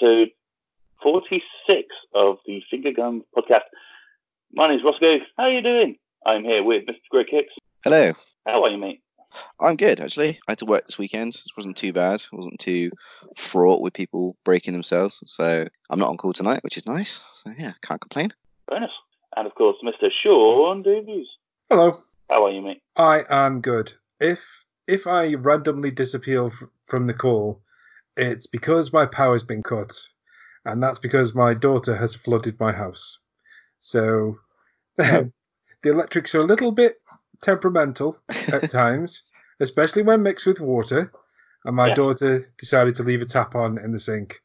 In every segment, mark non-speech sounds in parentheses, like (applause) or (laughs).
episode 46 of the Finger Gun podcast. My name is Rossko. How are you doing? I'm here with Mr. Greg Hicks. Hello. How are you, mate? I'm good, actually. I had to work this weekend. It wasn't too bad. It wasn't too fraught with people breaking themselves. So I'm not on call tonight, which is nice. So yeah, can't complain. Bonus. And of course, Mr. Sean Davies. Hello. How are you, mate? I am good. If if I randomly disappear f- from the call, it's because my power's been cut, and that's because my daughter has flooded my house. So (laughs) the electrics are a little bit temperamental at (laughs) times, especially when mixed with water. And my Yeah. daughter decided to leave a tap on in the sink,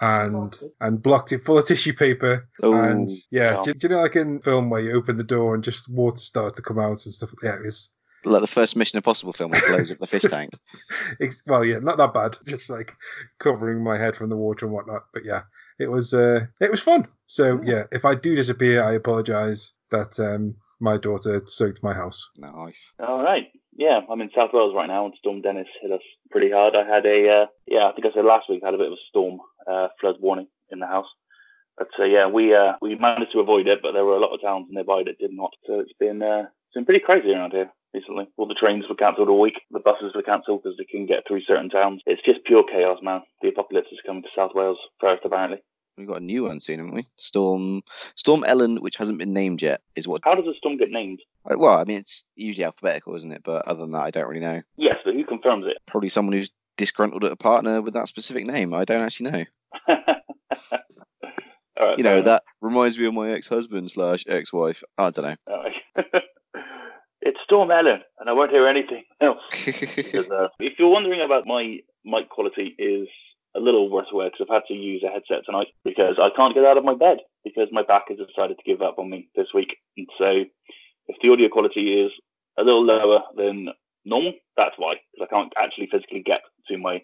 and and blocked it full of (laughs) tissue paper. Oh, and yeah, wow. do, do you know like in film where you open the door and just water starts to come out and stuff? Yeah, it was. Like the first Mission Impossible film that blows up the fish tank. It's, (laughs) well, yeah, not that bad. Just like covering my head from the water and whatnot. But yeah, it was uh, it was fun. So yeah, if I do disappear, I apologise that um, my daughter soaked my house. Nice. All right. Yeah, I'm in South Wales right now, and Storm Dennis hit us pretty hard. I had a, uh, yeah, I think I said last week, I had a bit of a storm uh, flood warning in the house. But uh, yeah, we uh, we managed to avoid it, but there were a lot of towns nearby that did not. So it's been uh, it's been pretty crazy around here recently. All the trains were cancelled all week. The buses were cancelled because they couldn't get through certain towns. It's just pure chaos, man. The apocalypse is coming to South Wales first, apparently. We've got a new one soon, haven't we? Storm Storm Ellen, which hasn't been named yet, is what. How does a storm get named? uh, Well, I mean, it's usually alphabetical, isn't it? But other than that, I don't really know. Yes, but who confirms it? Probably someone who's disgruntled at a partner with that specific name. I don't actually know. (laughs) All right, You know, that reminds me of my ex-husband slash ex-wife. I don't know. (laughs) It's Storm Ellen, and I won't hear anything (laughs) else. (laughs) Because, uh, if you're wondering about my mic quality, is a little worse aware because I've had to use a headset tonight because I can't get out of my bed because my back has decided to give up on me this week. And so, if the audio quality is a little lower than normal, that's why because I can't actually physically get to my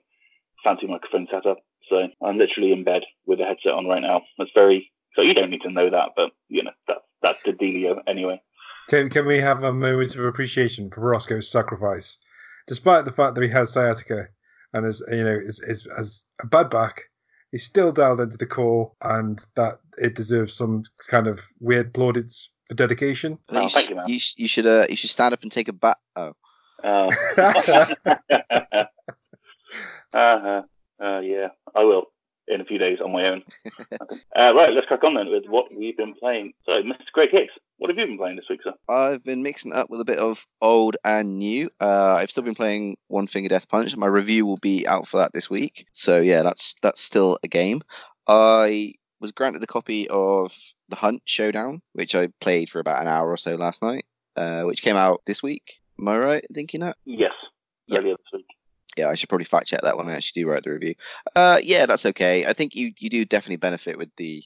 fancy microphone setup. So I'm literally in bed with a headset on right now. That's very so you don't need to know that, but you know that that's the dealio anyway. Can can we have a moment of appreciation for Rossko's sacrifice, despite the fact that he has sciatica and is you know is is has a bad back. He's still dialed into the call, and that it deserves some kind of weird plaudits for dedication. I think Oh, you, thank should, you, man. you, sh- you should uh, you should stand up and take a bat. Oh, Uh, (laughs) (laughs) uh-huh. uh, yeah, I will in a few days on my own. (laughs) uh, right, let's crack on then with what we've been playing. So, Mr. Greg Hicks, what have you been playing this week, sir? I've been mixing it up with a bit of old and new. Uh, I've still been playing One Finger Death Punch. My review will be out for that this week. So yeah, that's that's still a game. I was granted a copy of The Hunt Showdown, which I played for about an hour or so last night, uh, which came out this week. Am I right in thinking that? Yes, Yeah. earlier this week. Yeah, I should probably fact check that when I actually do write the review. Uh, yeah, that's okay. I think you you do definitely benefit with the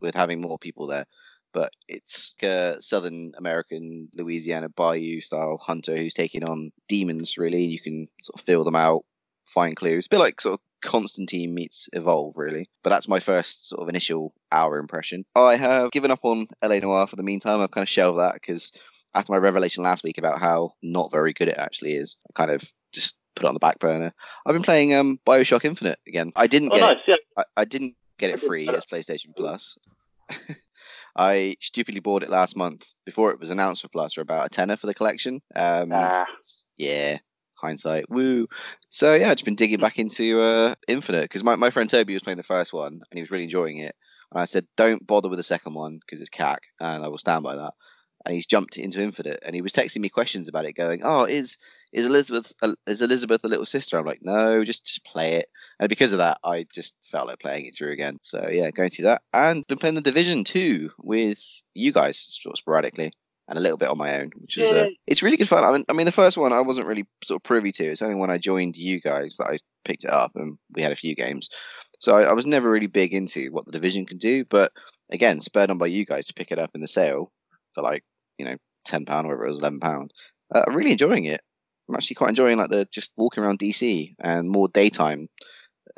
with having more people there, but it's a Southern American Louisiana Bayou style hunter who's taking on demons. Really, you can sort of feel them out, find clues. A bit like sort of Constantine meets Evolve, really. But that's my first sort of initial hour impression. I have given up on L.A. Noire for the meantime. I've kind of shelved that because after my revelation last week about how not very good it actually is, I kind of just put it on the back burner. I've been playing um Bioshock Infinite again. I didn't Oh, get nice. Yeah. it. I, I didn't get it free as PlayStation Plus. (laughs) I stupidly bought it last month before it was announced for Plus for about a tenner for the collection. Um, Ah, yeah, hindsight, woo. So yeah, I've just been digging back into uh, Infinite because my, my friend Toby was playing the first one and he was really enjoying it. And I said, don't bother with the second one because it's cack, and I will stand by that. And he's jumped into Infinite and he was texting me questions about it, going, "Oh, is is Elizabeth is Elizabeth a little sister?" I'm like, "No, just just play it." And because of that, I just felt like playing it through again. So yeah, going through that and been playing the Division two with you guys sort of sporadically and a little bit on my own, which is uh, it's really good fun. I mean, I mean, the first one I wasn't really sort of privy to. It's only when I joined you guys that I picked it up, and we had a few games. So I, I was never really big into what the division can do. But again, spurred on by you guys to pick it up in the sale for like you know ten pound, whatever it was, eleven pound. Uh, I'm really enjoying it. I'm actually quite enjoying like the just walking around DC and more daytime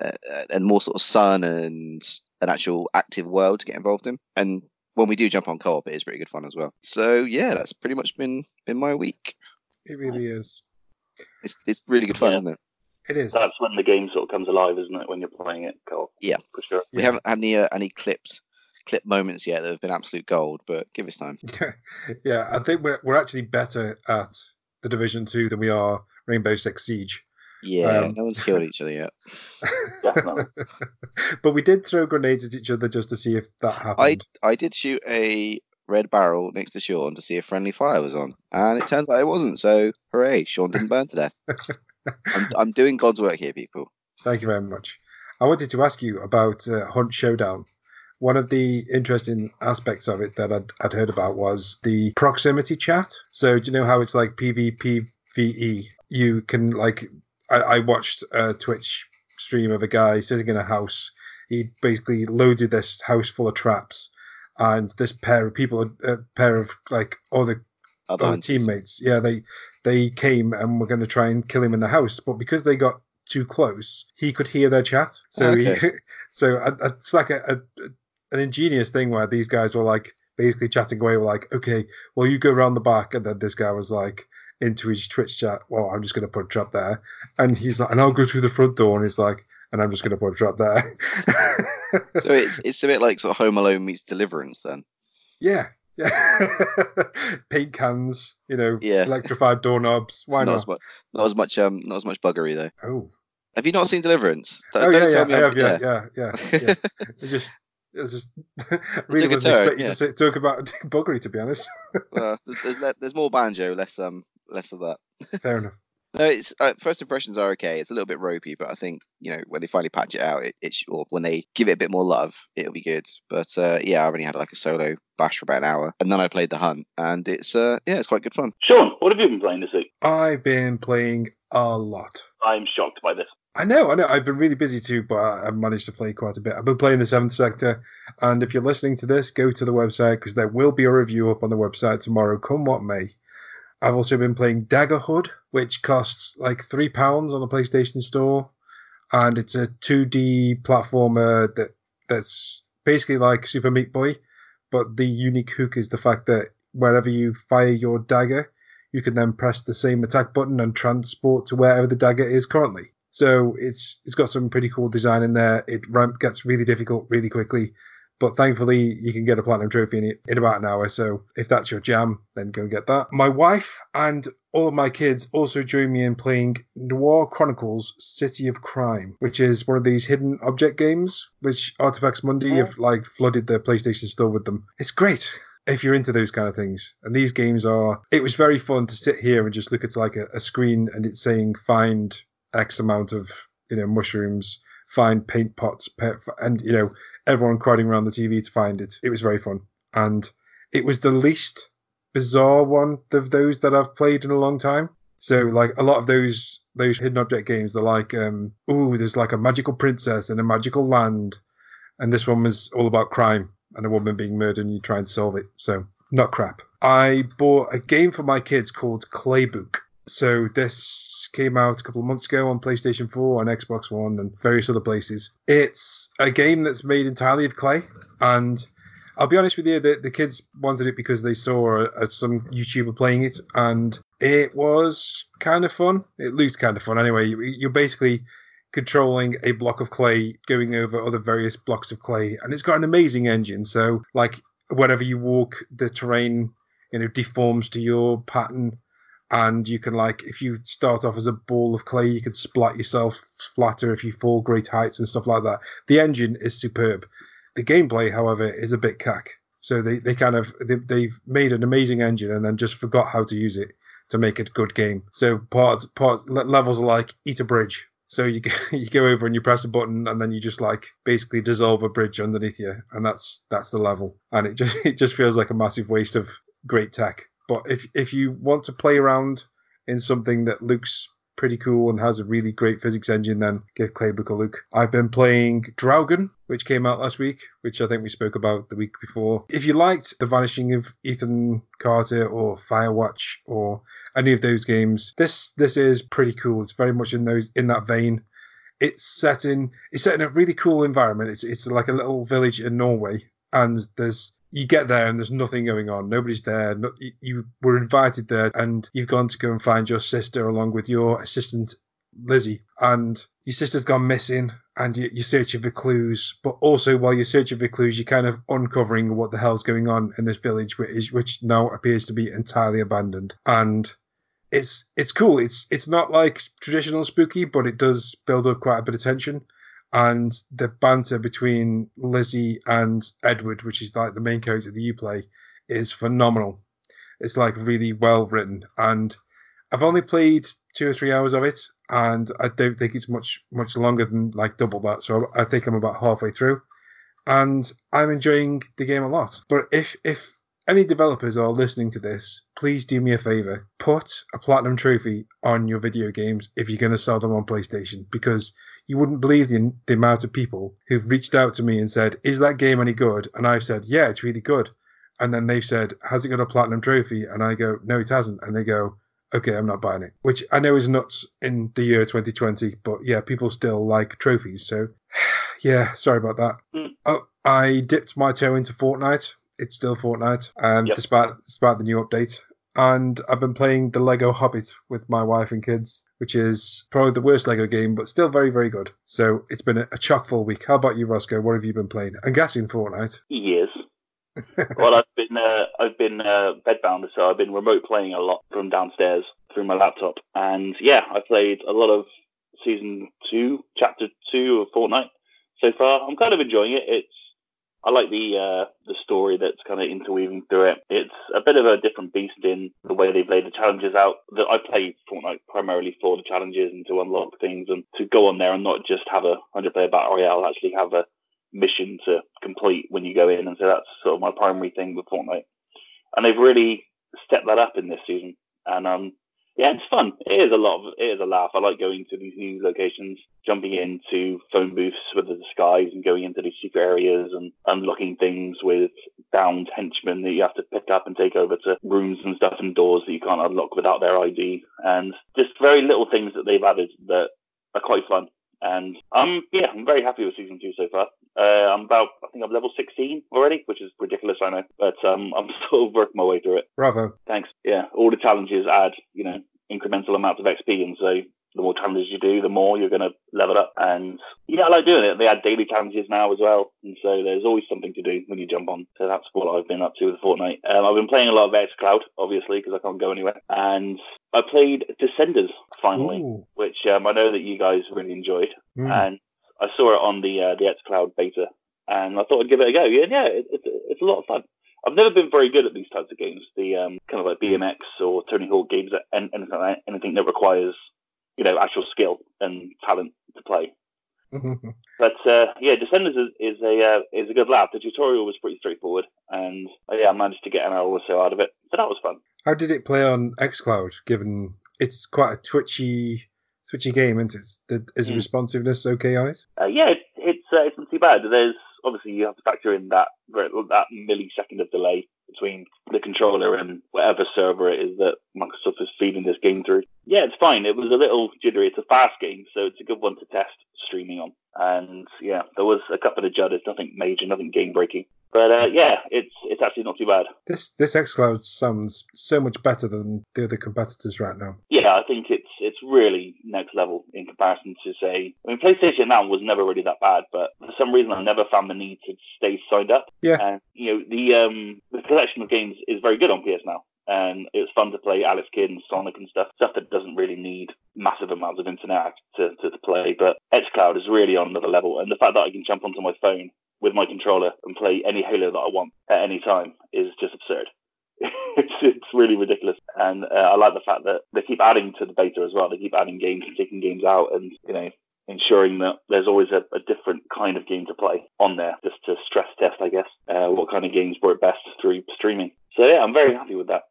uh, uh, and more sort of sun and an actual active world to get involved in. And when we do jump on co-op, it is pretty good fun as well. So yeah, that's pretty much been been my week. It really is. It's it's really good fun, Yeah. isn't it? It is. That's when the game sort of comes alive, isn't it? When you're playing it co-op. Yeah. for sure. We Yeah. haven't had any uh, any clips clip moments yet that have been absolute gold, but give us time. (laughs) yeah, I think we're we're actually better at the Division Two than we are Rainbow Six Siege. Yeah, Um, no one's killed each other yet. (laughs) Definitely. but we did throw grenades at each other just to see if that I happened. I did shoot a red barrel next to Sean to see if friendly fire was on, and it turns out it wasn't. So hooray, Sean didn't burn to death. (laughs) I'm, I'm doing God's work here, people. Thank you very much. I wanted to ask you about uh, Hunt Showdown. One of the interesting aspects of it that I'd, I'd heard about was the proximity chat. So, do you know how it's like PvPvE? You can, like, I, I watched a Twitch stream of a guy sitting in a house. He basically loaded this house full of traps, and this pair of people, a pair of like other Other other teammates, yeah, they they came and were going to try and kill him in the house, but because they got too close, he could hear their chat. So he, (laughs) so it's like a, a an ingenious thing where these guys were like basically chatting away, were like, okay, well you go around the back, and then this guy was like into his Twitch chat, well I'm just going to put a trap there, and he's like, and I'll go through the front door, and he's like, and I'm just going to put a trap there. (laughs) So it's it's a bit like sort of Home Alone meets Deliverance then. yeah. Yeah, (laughs) paint cans, you know, Yeah. electrified doorknobs. Why not not? as much not as much um not as much buggery though. Oh, Have you not seen Deliverance? Oh yeah, yeah, I have, yeah, yeah, yeah, yeah. (laughs) It's just, it's just (laughs) really good wasn't turn, expecting yeah. to talk about (laughs) buggery, to be honest. Well, there's, there's, there's more banjo, less um less of that. Fair enough. (laughs) No, it's uh, first impressions are okay. It's a little bit ropey, but I think you know when they finally patch it out, it, it sh- or when they give it a bit more love, it'll be good. But uh, yeah, I've only had like a solo bash for about an hour, and then I played the hunt, and it's uh yeah, it's quite good fun. Sean, what have you been playing this week? I've been playing a lot. I'm shocked by this. I know, I know. I've been really busy too, but I've managed to play quite a bit. I've been playing the Seventh Sector, and if you're listening to this, go to the website because there will be a review up on the website tomorrow, come what may. I've also been playing Daggerhood, which costs like three pounds on the PlayStation Store, and it's a 2D platformer that that's basically like Super Meat Boy, but the unique hook is the fact that wherever you fire your dagger, you can then press the same attack button and transport to wherever the dagger is currently. So it's it's got some pretty cool design in there. It ramp gets really difficult really quickly, but thankfully you can get a platinum trophy in it in about an hour. So if that's your jam, then go and get that. My wife and all of my kids also joined me in playing Noir Chronicles: City of Crime, which is one of these hidden object games which Artifex Mundi have like flooded the PlayStation store with them. It's great if you're into those kind of things. And these games are. It was very fun to sit here and just look at like a, a screen and it's saying find X amount of you know mushrooms, find paint pots, and you know everyone crowding around the TV to find it. It was very fun, and it was the least bizarre one of those that I've played in a long time. So like a lot of those those hidden object games, they're like, um, ooh, there's like a magical princess in a magical land, and this one was all about crime and a woman being murdered, and you try and solve it. So not crap. I bought a game for my kids called Claybook. So this came out a couple of months ago on PlayStation 4, on Xbox One, and various other places. It's a game that's made entirely of clay, and I'll be honest with you, the, the kids wanted it because they saw uh, some YouTuber playing it, and it was kind of fun. It looked kind of fun anyway. You, you're basically controlling a block of clay, going over other various blocks of clay, and it's got an amazing engine. So, like, whenever you walk, the terrain, you know, deforms to your pattern, and you can like, if you start off as a ball of clay, you can splat yourself flatter if you fall great heights and stuff like that. The engine is superb. The gameplay, however, is a bit cack. So they, they kind of they, they've made an amazing engine and then just forgot how to use it to make a good game. So part part levels are like eat a bridge. So you (laughs) you go over and you press a button and then you just like basically dissolve a bridge underneath you, and that's that's the level. And it just (laughs) it just feels like a massive waste of great tech. But if if you want to play around in something that looks pretty cool and has a really great physics engine, then give Claybook a look. I've been playing Draugen, which came out last week, which I think we spoke about the week before. If you liked The Vanishing of Ethan Carter or Firewatch or any of those games, this this is pretty cool. It's very much in those in that vein. It's set in it's set in a really cool environment. It's it's like a little village in Norway, and there's you get there and there's nothing going on. Nobody's there. No, you, were invited there, and you've gone to go and find your sister along with your assistant Lizzie, and your sister's gone missing, and you, you're searching for clues. But also, while you're searching for clues, you're kind of uncovering what the hell's going on in this village, which, which now appears to be entirely abandoned. And it's it's cool. It's it's not like traditional spooky, but it does build up quite a bit of tension. And the banter between Lizzie and Edward, which is like the main character that you play, is phenomenal. It's like really well written, and I've only played two or three hours of it, and I don't think it's much much longer than like double that. So I think I'm about halfway through, and I'm enjoying the game a lot. But if if any developers are listening to this, please do me a favor. Put a platinum trophy on your video games if you're going to sell them on PlayStation because you wouldn't believe the, the amount of people who've reached out to me and said, Is that game any good? And I've said, Yeah, it's really good. And then they've said, Has it got a platinum trophy? And I go, No, it hasn't. And they go, Okay, I'm not buying it. Which I know is nuts in the year 2020, but yeah, people still like trophies. So (sighs) yeah, sorry about that. Mm. Oh, I dipped my toe into Fortnite. It's still Fortnite, and Yep. despite despite the new update, and I've been playing the Lego Hobbit with my wife and kids, which is probably the worst Lego game, but still very very good. So it's been a, a chock full week. How about you, Rossko? What have you been playing? I'm guessing Fortnite. years. (laughs) well, I've been uh, I've been uh, bedbound, so I've been remote playing a lot from downstairs through my laptop, and yeah, I played a lot of season two, chapter two of Fortnite so far. I'm kind of enjoying it. It's I like the uh, the story that's kind of interweaving through it. It's a bit of a different beast in the way they've laid the challenges out. That I play Fortnite primarily for the challenges and to unlock things and to go on there and not just have a hundred player battle royale. Actually have a mission to complete when you go in, and so that's sort of my primary thing with Fortnite. And they've really stepped that up in this season, and um, yeah, it's fun. It is a lot of it is a laugh. I like going to these new locations, jumping into phone booths with the disguise, and going into these secret areas and unlocking things with bound henchmen that you have to pick up and take over to rooms and stuff and doors that you can't unlock without their ID, and just very little things that they've added that are quite fun. And um, yeah, I'm very happy with season two so far. Uh, I'm about, I think I'm level 16 already, which is ridiculous, I know, but um, I'm (laughs) still working my way through it. Bravo. Thanks. Yeah, all the challenges add, you know, incremental amounts of XP, and so the more challenges you do, the more you're going to level up. And yeah, I like doing it. They add daily challenges now as well, and so there's always something to do when you jump on. So that's what I've been up to with Fortnite. Um, I've been playing a lot of XCloud, obviously, because I can't go anywhere, and I played Descenders finally, Ooh. which um, I know that you guys really enjoyed Mm. and I saw it on the uh, the xCloud beta, and I thought I'd give it a go. Yeah, yeah, it, it's it's a lot of fun. I've never been very good at these types of games, the um, kind of like BMX or Tony Hawk games, anything anything that requires you know actual skill and talent to play. But uh, yeah, Descenders is, is a uh, is a good lab. The tutorial was pretty straightforward, and uh, yeah, I managed to get an hour or so out of it, so that was fun. How did it play on XCloud? Given it's quite a twitchy, twitchy game, isn't it? Did- Is the Mm. responsiveness okay on it? Uh, yeah, it, it's uh, it's not too bad. There's obviously you have to factor in that that millisecond of delay between the controller and whatever server it is that Microsoft is feeding this game through. Yeah, it's fine. It was a little jittery. It's a fast game, so it's a good one to test streaming on. And yeah, there was a couple of judders, nothing major, nothing game breaking. But uh, yeah, it's it's actually not too bad. This this XCloud sounds so much better than the other competitors right now. Yeah, I think it's it's really next level in comparison to say. I mean, PlayStation Now was never really that bad, but for some reason I never found the need to stay signed up. Yeah. And you know the um the collection of games is very good on PS Now, and it was fun to play Alex Kidd and Sonic and stuff. Stuff that doesn't really need massive amounts of internet to to, to play. But xCloud is really on another level, and the fact that I can jump onto my phone with my controller and play any Halo that I want at any time is just absurd. (laughs) it's it's really ridiculous, and uh, I like the fact that they keep adding to the beta as well. They keep adding games and taking games out, and you know ensuring that there's always a, a different kind of game to play on there, just to stress test, I guess, uh, what kind of games work best through streaming. So yeah, I'm very happy with that.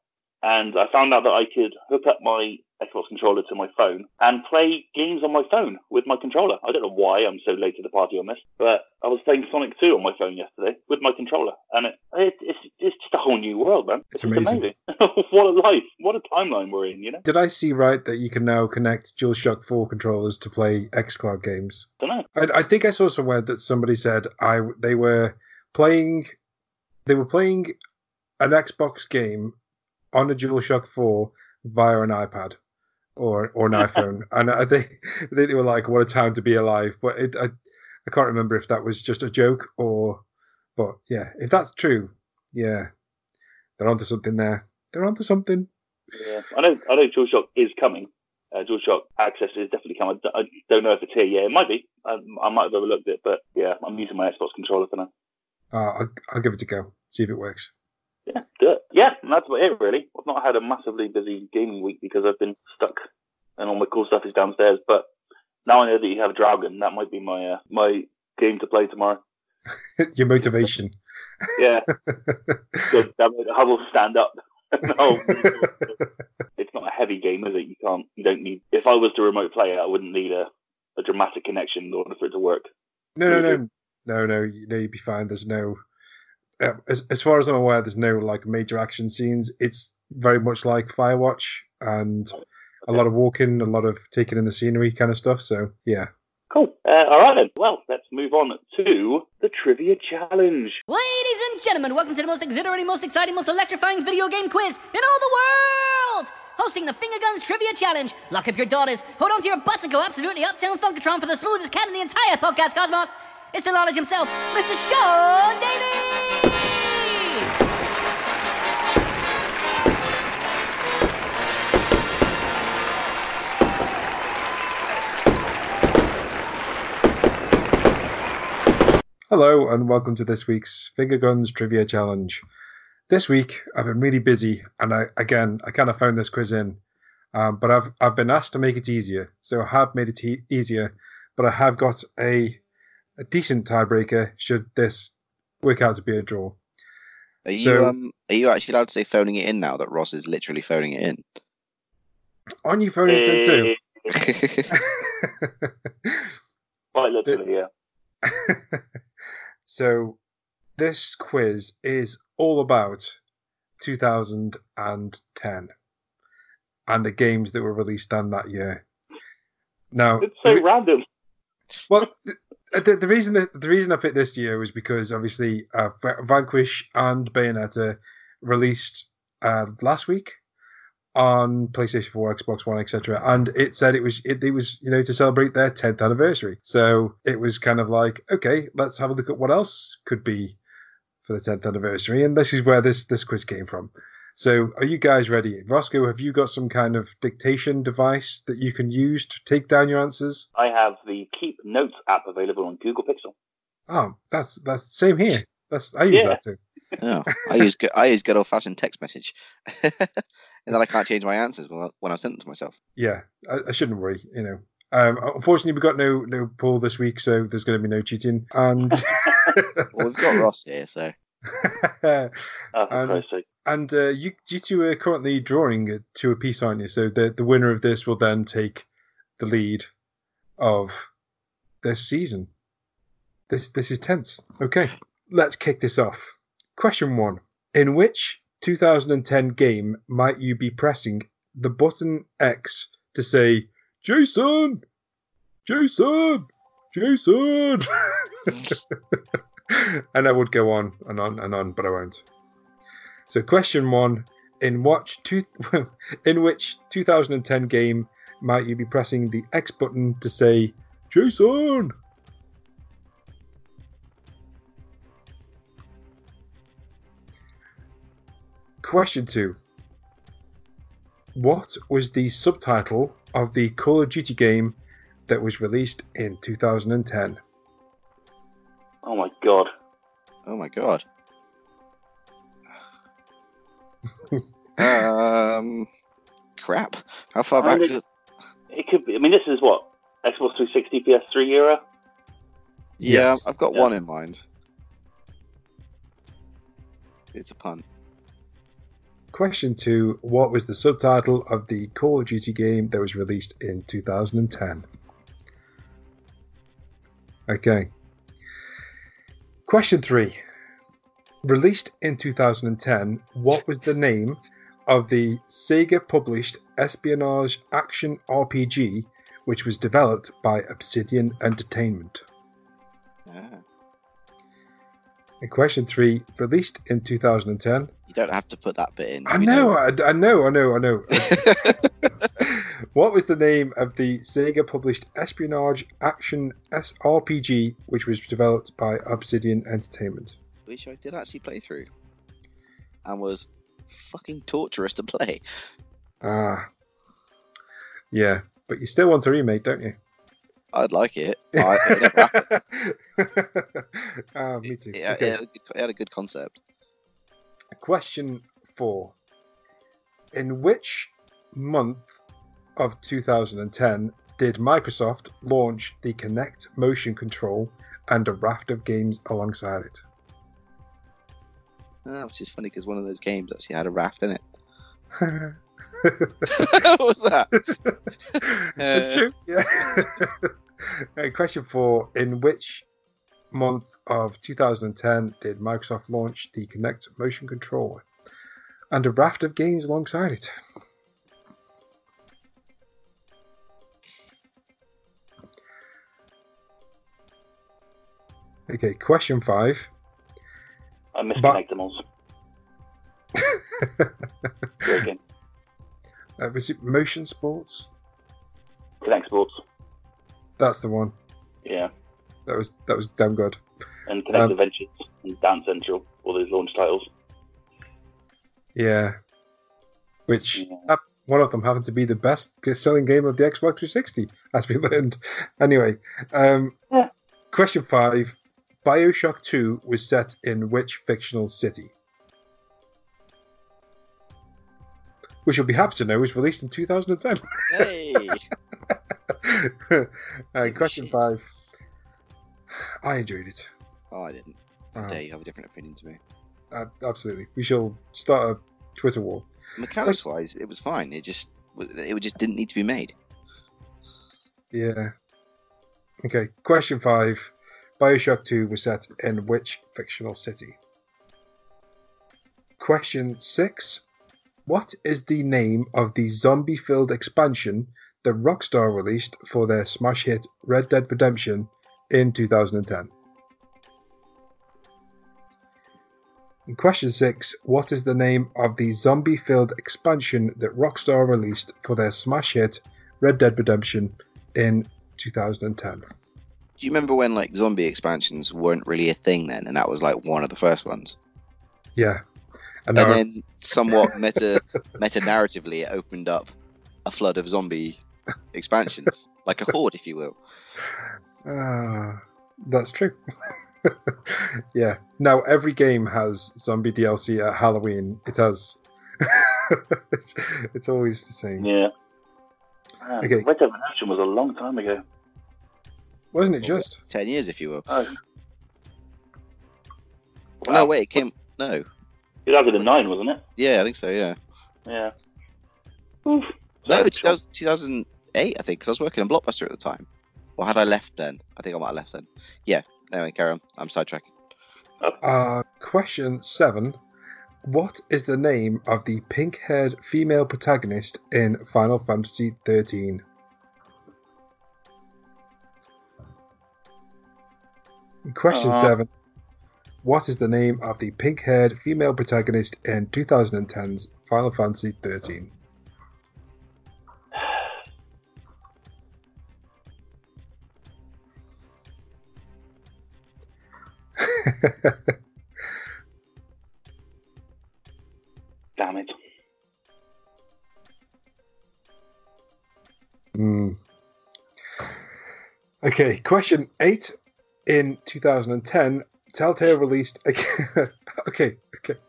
And I found out that I could hook up my Xbox controller to my phone and play games on my phone with my controller. I don't know why I'm so late to the party on this, but I was playing Sonic 2 on my phone yesterday with my controller, and it, it, it's it's just a whole new world, man. It's just amazing. (laughs) what a life! What a timeline we're in, you know. Did I see right that you can now connect DualShock 4 controllers to play XCloud games? don't know. I, I think I saw somewhere that somebody said I they were playing they were playing an Xbox game on a DualShock 4 via an iPad, or or an (laughs) iPhone, and I think they, they were like, "What a time to be alive!" But it, I I can't remember if that was just a joke or, but yeah, if that's true, yeah, they're onto something there. They're onto something. Yeah, I know. I know. DualShock is coming. Uh, DualShock Access is definitely coming. I don't know if it's here. Yeah, it might be. I, I might have overlooked it, but yeah, I'm using my Xbox controller for now. Uh, I'll, I'll give it a go. See if it works. (laughs) Yeah, do it. Yeah, and that's about it really. I've not had a massively busy gaming week because I've been stuck, and all my cool stuff is downstairs. But now I know that you have Draugen. That might be my uh, my game to play tomorrow. (laughs) Your motivation. Yeah, (laughs) good. I will stand up. no, it's not a heavy game, is it? You can't. You don't need. If I was to remote play it, I wouldn't need a, a dramatic connection in order for it to work. No, no, no, no, no. You'd be fine. There's no. Uh, as as far as I'm aware, there's no like major action scenes. It's very much like Firewatch and a lot of walking, a lot of taking in the scenery kind of stuff. So yeah. Cool. Uh, all right then. Well, let's move on to the trivia challenge. Ladies and gentlemen, welcome to the most exhilarating, most exciting, most electrifying video game quiz in all the world! Hosting the Finger Guns Trivia Challenge. Lock up your daughters, hold on to your butts, and go absolutely uptown Funkatron for the smoothest cat in the entire podcast cosmos. It's the knowledge himself, Mr. Sean Davies! Hello, and welcome to this week's Finger Guns Trivia Challenge. This week, I've been really busy, and I again, I kind of found this quiz in, um, but I've I've been asked to make it easier, so I have made it e- easier. But I have got a a decent tiebreaker should this work out to be a draw. Are you So- um are you actually allowed to say phoning it in now that Ross is literally phoning it in? On your phone, it's in too. (laughs) Quite literally, yeah. (laughs) so this quiz is all about 2010 and the games that were released on that year. Now, It's so re- random. well, the, the, the reason that the reason I picked this year was because obviously uh, Vanquish and Bayonetta released uh, last week on PlayStation 4, Xbox One, etc. And it said it was it, it was you know to celebrate their 10th anniversary. So it was kind of like okay, let's have a look at what else could be for the 10th anniversary, and this is where this this quiz came from. So are you guys ready? Rossko, have you got some kind of dictation device that you can use to take down your answers? I have the Keep Notes app available on Google Pixel. Oh, that's that's same here. That's I use Yeah. that too. Yeah, (laughs) I use good, I use good old fashioned text message, (laughs) and then I can't change my answers when I, when I send them to myself. Yeah, I, I shouldn't worry. You know, um, unfortunately, we've got no no poll this week, so there's going to be no cheating. And (laughs) Well, we've got Ross here, so Oh, for Um, and uh, you you two are currently drawing to a piece, aren't you? So the the winner of this will then take the lead of this season. This this is tense. Okay, let's kick this off. Question one: In which 2010 game might you be pressing the button X to say Jason, Jason, Jason? (laughs) and I would go on and on and on, but I won't. So, question one: In two, (laughs) in which 2010 game might you be pressing the X button to say Jason? Question two: What was the subtitle of the Call of Duty game that was released in 2010? Oh my god. oh my god. (laughs) um, crap. How far I back mean, does? It could be. I mean, this is what Xbox 360, PS3 era. Yeah, Yes. I've got Yeah. one in mind. It's a pun. Question two What was the subtitle of the Call of Duty game that was released in 2010? Okay. Question three Released in 2010, what was the name of the Sega published espionage action RPG which was developed by Obsidian Entertainment? Ah. And question three Released in 2010, You don't have to put that bit in. I we know, I, I know, I know, I know. (laughs) (laughs) what was the name of the Sega published espionage action RPG which was developed by Obsidian Entertainment? Which I did actually play through, and was fucking torturous to play. Ah. Yeah, but you still want a remake, don't you? I'd like it. (laughs) I, it. Ah, me too. It- Okay. it had a good- it had a good concept. Question four. In which month of 2010 did Microsoft launch the Kinect motion control and a raft of games alongside it? Ah, which is funny because one of those games actually had a raft in it. (laughs) (laughs) what was that? That's Uh, true. Yeah. (laughs) Uh, question four. In which month of 2010 did Microsoft launch the Kinect motion controller and a raft of games alongside it? Okay, question five. I missed Kinectimals. Joking. Uh, was it Motion Sports? Kinect Sports. That's the one. Yeah. That was that was damn good. And Kinect Um, Adventures and Dance Central, all those launch titles. Yeah. Which Yeah. uh, one of them happened to be the best selling game of the Xbox 360, as we (laughs) learned. Anyway, um, Yeah. question five: Bioshock 2 was set in which fictional city? Which you'll be happy to know was released in 2010. Hey! (laughs) uh, question five. I enjoyed it. Oh, I didn't. Uh, Dare you have a different opinion to me? uh, absolutely. We shall start a Twitter war. Mechanics wise, it was fine. It just it just didn't need to be made. Yeah. Okay. Question five. Bioshock 2 was set in which fictional city? Question six. What is the name of the zombie filled expansion that Rockstar released for their smash hit Red Dead Redemption in 2010? And question six. What is the name of the zombie filled expansion that Rockstar released for their smash hit Red Dead Redemption in 2010. Do you remember when like zombie expansions weren't really a thing then, and that was like one of the first ones? Yeah. And, And then somewhat (laughs) meta meta narratively, it opened up a flood of zombie expansions, like a horde, if you will. Ah, that's true. (laughs) yeah. Now every game has zombie DLC at Halloween. It has. (laughs) it's, it's always the same. Yeah. Ah, Okay. Red Dead Redemption was a long time ago. Wasn't it just? Ten years, if you will. Oh. No, Wow. wait, it came. No, 2009, wasn't it? yeah, I think so. Yeah. Yeah. Oof. No, So- 2000, 2008, I think, because I was working on Blockbuster at the time. Or had I left then? I think I might have left then. Yeah. Anyway, carry on. I'm sidetracking. Uh, question seven. What is the name of the pink haired female protagonist in Final Fantasy XIII? Question Uh. seven. What is the name of the pink haired female protagonist in 2010's Final Fantasy XIII? (laughs) Damn it. Hmm. Okay, question eight. In 2010, Telltale released. A... (laughs) okay, okay.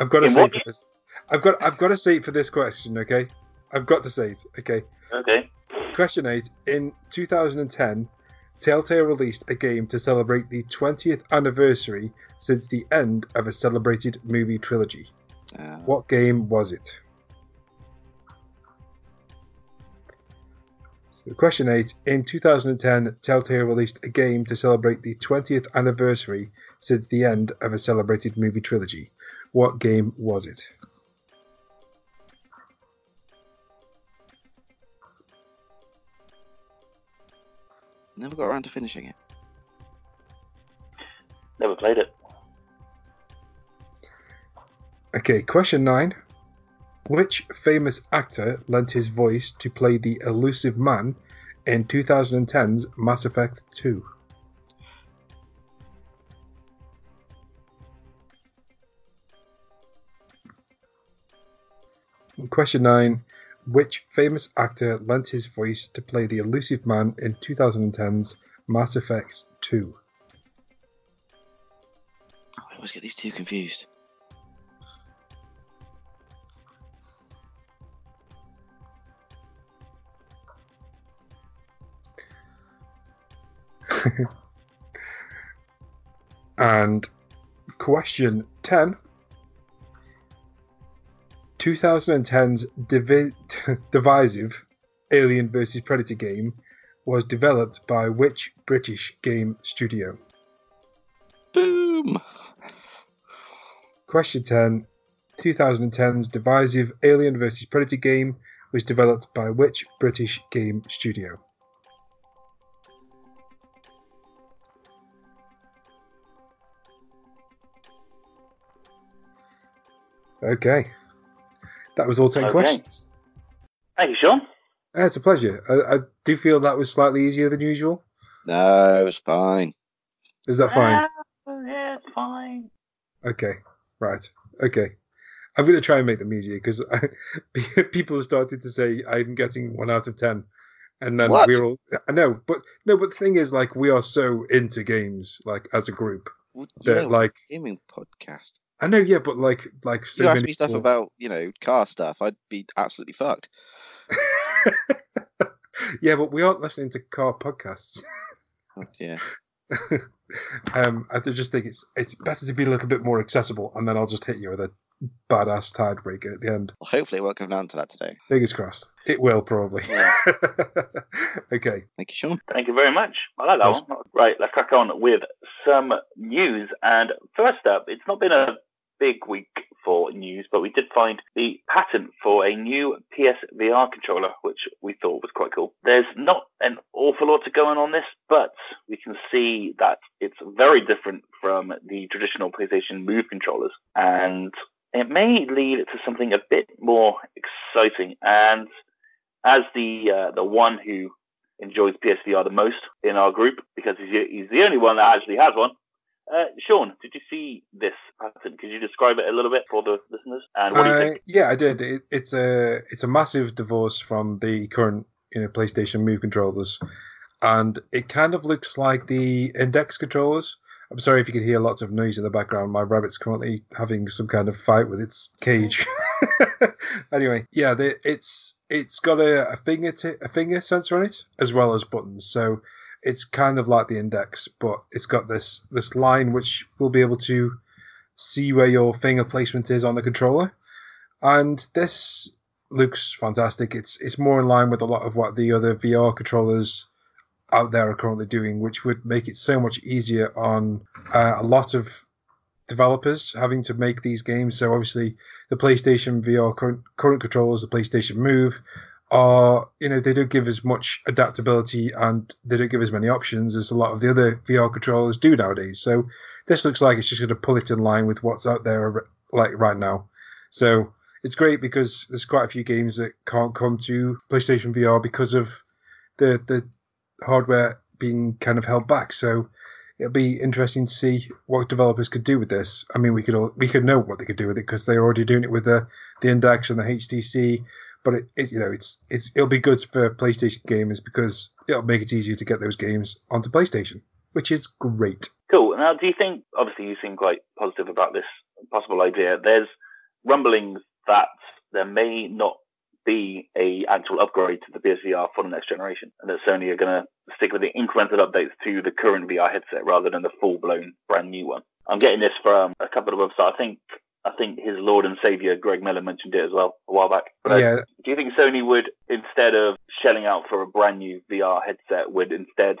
I've got to In say what for this. I've got. I've got to say for this question. Okay, I've got to say it. Okay. Okay. Question eight. In 2010, Telltale released a game to celebrate the 20th anniversary since the end of a celebrated movie trilogy. Uh, What game was it? So question eight. In 2010, Telltale released a game to celebrate the 20th anniversary since the end of a celebrated movie trilogy. What game was it? Never got around to finishing it. Never played it. Okay, question nine. Which famous actor lent his voice to play the elusive man in 2010's Mass Effect 2? Question 9. Which famous actor lent his voice to play the elusive man in 2010's Mass Effect 2? I always get these two confused. (laughs) and question 10 2010's divi- (laughs) divisive Alien vs Predator game was developed by which British game studio? Boom! Question 10 2010's divisive Alien vs Predator game was developed by which British game studio? Okay. That was all 10 Okay. questions. Thank you, Sean. Uh, it's a pleasure. I, I do feel that was slightly easier than usual. No, it was fine. Is that fine? Ah, yeah, it's fine. Okay, right. Okay. I'm going to try and make them easier because (laughs) people have started to say I'm getting one out of 10. And then What? we're all. I know, but no, but the thing is, like, we are so into games, like, as a group, Well, that, yeah, like, gaming podcast. I know, yeah, but like, like, so you many me stuff people- about, you know, car stuff. I'd be absolutely fucked. (laughs) yeah, but we aren't listening to car podcasts. Oh, yeah. (laughs) um, I just think it's it's better to be a little bit more accessible, and then I'll just hit you with a badass tiebreaker at the end. Well, hopefully it won't come down to that today. Fingers crossed. It will probably. Yeah. (laughs) okay. Thank you, Sean. Thank you very much. I like that Yes. one. Right, let's crack on with some news. And first up, it's not been a big week for news, but we did find the patent for a new PSVR controller, which we thought was quite cool. There's not an awful lot to go on on this, but we can see that it's very different from the traditional PlayStation Move controllers. And it may lead to something a bit more exciting. And as the uh, the one who enjoys PSVR the most in our group because he's, he's the only one that actually has one. Uh, Sean, did you see this pattern? Could you describe it a little bit for the listeners? And what do you Uh, think? yeah, I did. It, it's a it's a massive divorce from the current you know PlayStation Move controllers, and it kind of looks like the Index controllers. I'm sorry if you can hear lots of noise in the background. My rabbit's currently having some kind of fight with its cage. (laughs) anyway, yeah, it's it's got a, a finger t- a finger sensor on it as well as buttons. So it's kind of like the Index, but it's got this this line which will be able to see where your finger placement is on the controller. And this looks fantastic. It's it's more in line with a lot of what the other VR controllers out there are currently doing, which would make it so much easier on uh, a lot of developers having to make these games. So obviously, the PlayStation VR current, current controllers, the PlayStation Move, are you know they don't give as much adaptability and they don't give as many options as a lot of the other VR controllers do nowadays. So this looks like it's just going to pull it in line with what's out there like right now. So it's great because there's quite a few games that can't come to PlayStation VR because of the the hardware being kind of held back. So it'll be interesting to see what developers could do with this. I mean, we could all, we could know what they could do with it because they're already doing it with the the Index and the HTC. But it, it you know it's it's it'll be good for PlayStation gamers because it'll make it easier to get those games onto PlayStation, which is great. Cool. Now, do you think? Obviously, you seem quite positive about this possible idea. There's rumblings that there may not be a actual upgrade to the PSVR for the next generation, and that Sony are going to stick with the incremental updates to the current VR headset rather than the full blown brand new one. I'm getting this from a couple of websites. I think I think his Lord and Savior Greg Miller mentioned it as well a while back. But yeah, do you think Sony would, instead of shelling out for a brand new VR headset, would instead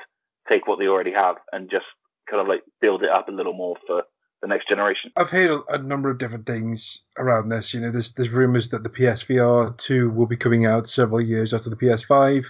take what they already have and just kind of like build it up a little more for the next generation? I've heard a, a number of different things around this. You know, there's there's rumors that the PSVR two will be coming out several years after the PS5,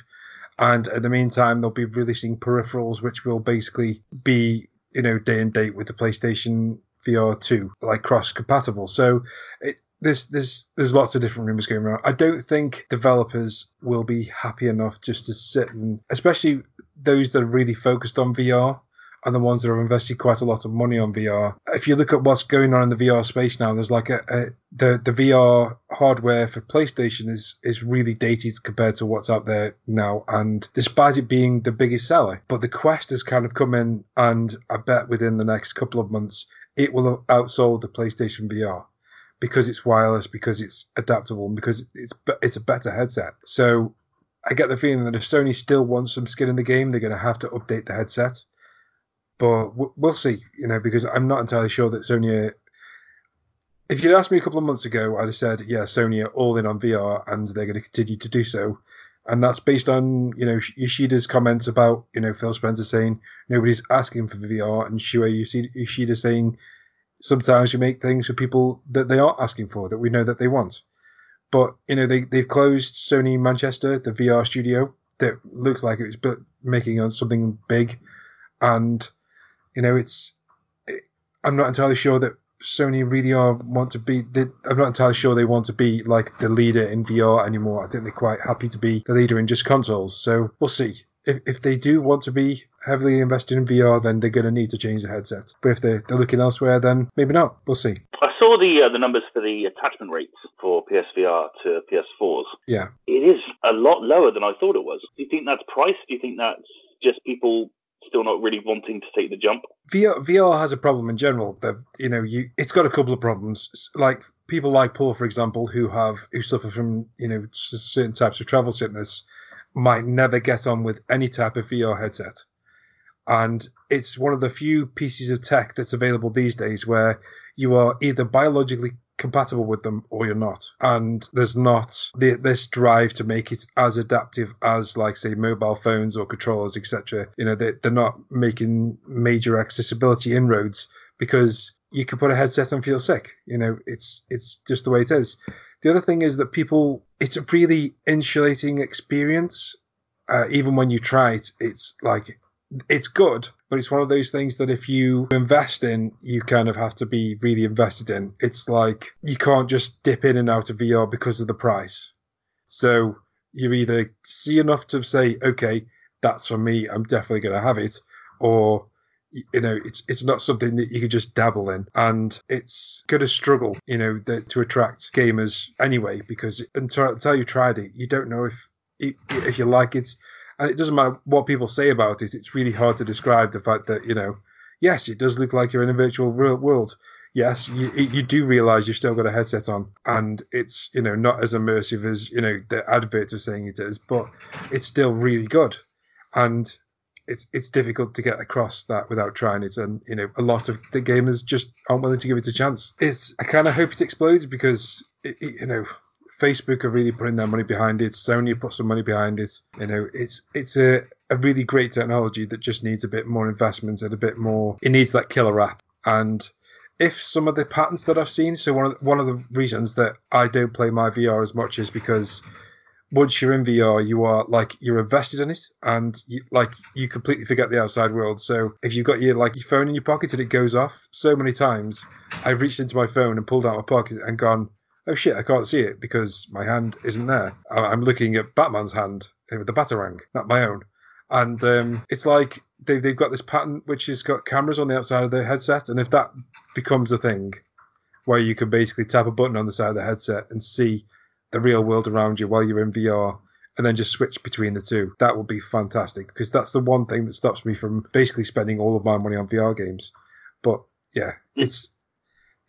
and in the meantime, they'll be releasing peripherals which will basically be you know day and date with the PlayStation VR two, like cross compatible. So it there's there's there's lots of different rumors going around. I don't think developers will be happy enough just to sit and, especially those that are really focused on VR and the ones that have invested quite a lot of money on VR. If you look at what's going on in the VR space now, there's like a, a the the VR hardware for PlayStation is is really dated compared to what's out there now. And despite it being the biggest seller, but the Quest has kind of come in, and I bet within the next couple of months it will have outsold the PlayStation VR because it's wireless, because it's adaptable, and because it's it's a better headset. So I get the feeling that if Sony still wants some skin in the game, they're going to have to update the headset but we'll see, you know, because I'm not entirely sure that Sony. If you'd asked me a couple of months ago, I'd have said, yeah, Sony are all in on VR and they're going to continue to do so. And that's based on, you know, Yoshida's comments about, you know, Phil Spencer saying nobody's asking for VR and Shuhei Yoshida saying sometimes you make things for people that they aren't asking for, that we know that they want. But, you know, they, they've closed Sony Manchester, the VR studio, that looks like it was making on something big. And you know, it's I'm not entirely sure that Sony really are want to be. They, I'm not entirely sure they want to be like the leader in VR anymore. I think they're quite happy to be the leader in just consoles. So we'll see. If, if they do want to be heavily invested in VR, then they're going to need to change the headset. But if they're, they're looking elsewhere, then maybe not. We'll see. I saw the uh, the numbers for the attachment rates for PSVR to PS4s. Yeah, it is a lot lower than I thought it was. Do you think that's price? Do you think that's just people still not really wanting to take the jump. VR, VR has a problem in general. That you know, you it's got a couple of problems. Like people like Paul, for example, who have who suffer from you know certain types of travel sickness, might never get on with any type of VR headset. And it's one of the few pieces of tech that's available these days where you are either biologically compatible with them or you're not. And there's not the, this drive to make it as adaptive as, like, say, mobile phones or controllers, etc. You know, they, they're not making major accessibility inroads because you can put a headset and feel sick. You know, it's it's just the way it is. The other thing is that people, it's a really insulating experience. Uh, even when you try it, it's like it's good, but it's one of those things that if you invest in, you kind of have to be really invested in. It's like you can't just dip in and out of VR because of the price. So you either see enough to say, okay, that's for me, I'm definitely going to have it, or you know it's it's not something that you can just dabble in and it's going to struggle you know to attract gamers anyway because until, until you tried it you don't know if if you like it and it doesn't matter what people say about it. It's really hard to describe the fact that you know, yes, it does look like you're in a virtual world. Yes, you you do realize you've still got a headset on, and it's you know not as immersive as you know the adverts are saying it is, but it's still really good, and it's it's difficult to get across that without trying it, and you know a lot of the gamers just aren't willing to give it a chance. It's I kind of hope it explodes because it, it, you know Facebook are really putting their money behind it. Sony put some money behind it. You know, it's it's a, a really great technology that just needs a bit more investment and a bit more. It needs that killer app. And if some of the patterns that I've seen, so one of the, one of the reasons that I don't play my VR as much is because once you're in VR, you are like you're invested in it, and you, like you completely forget the outside world. So if you've got your like your phone in your pocket and it goes off, so many times I've reached into my phone and pulled out my pocket and gone, oh shit, I can't see it because my hand isn't there. I'm looking at Batman's hand with the Batarang, not my own. And um, it's like they've, they've got this pattern which has got cameras on the outside of the headset. And if that becomes a thing where you can basically tap a button on the side of the headset and see the real world around you while you're in VR and then just switch between the two, that would be fantastic because that's the one thing that stops me from basically spending all of my money on VR games. But yeah, hmm. it's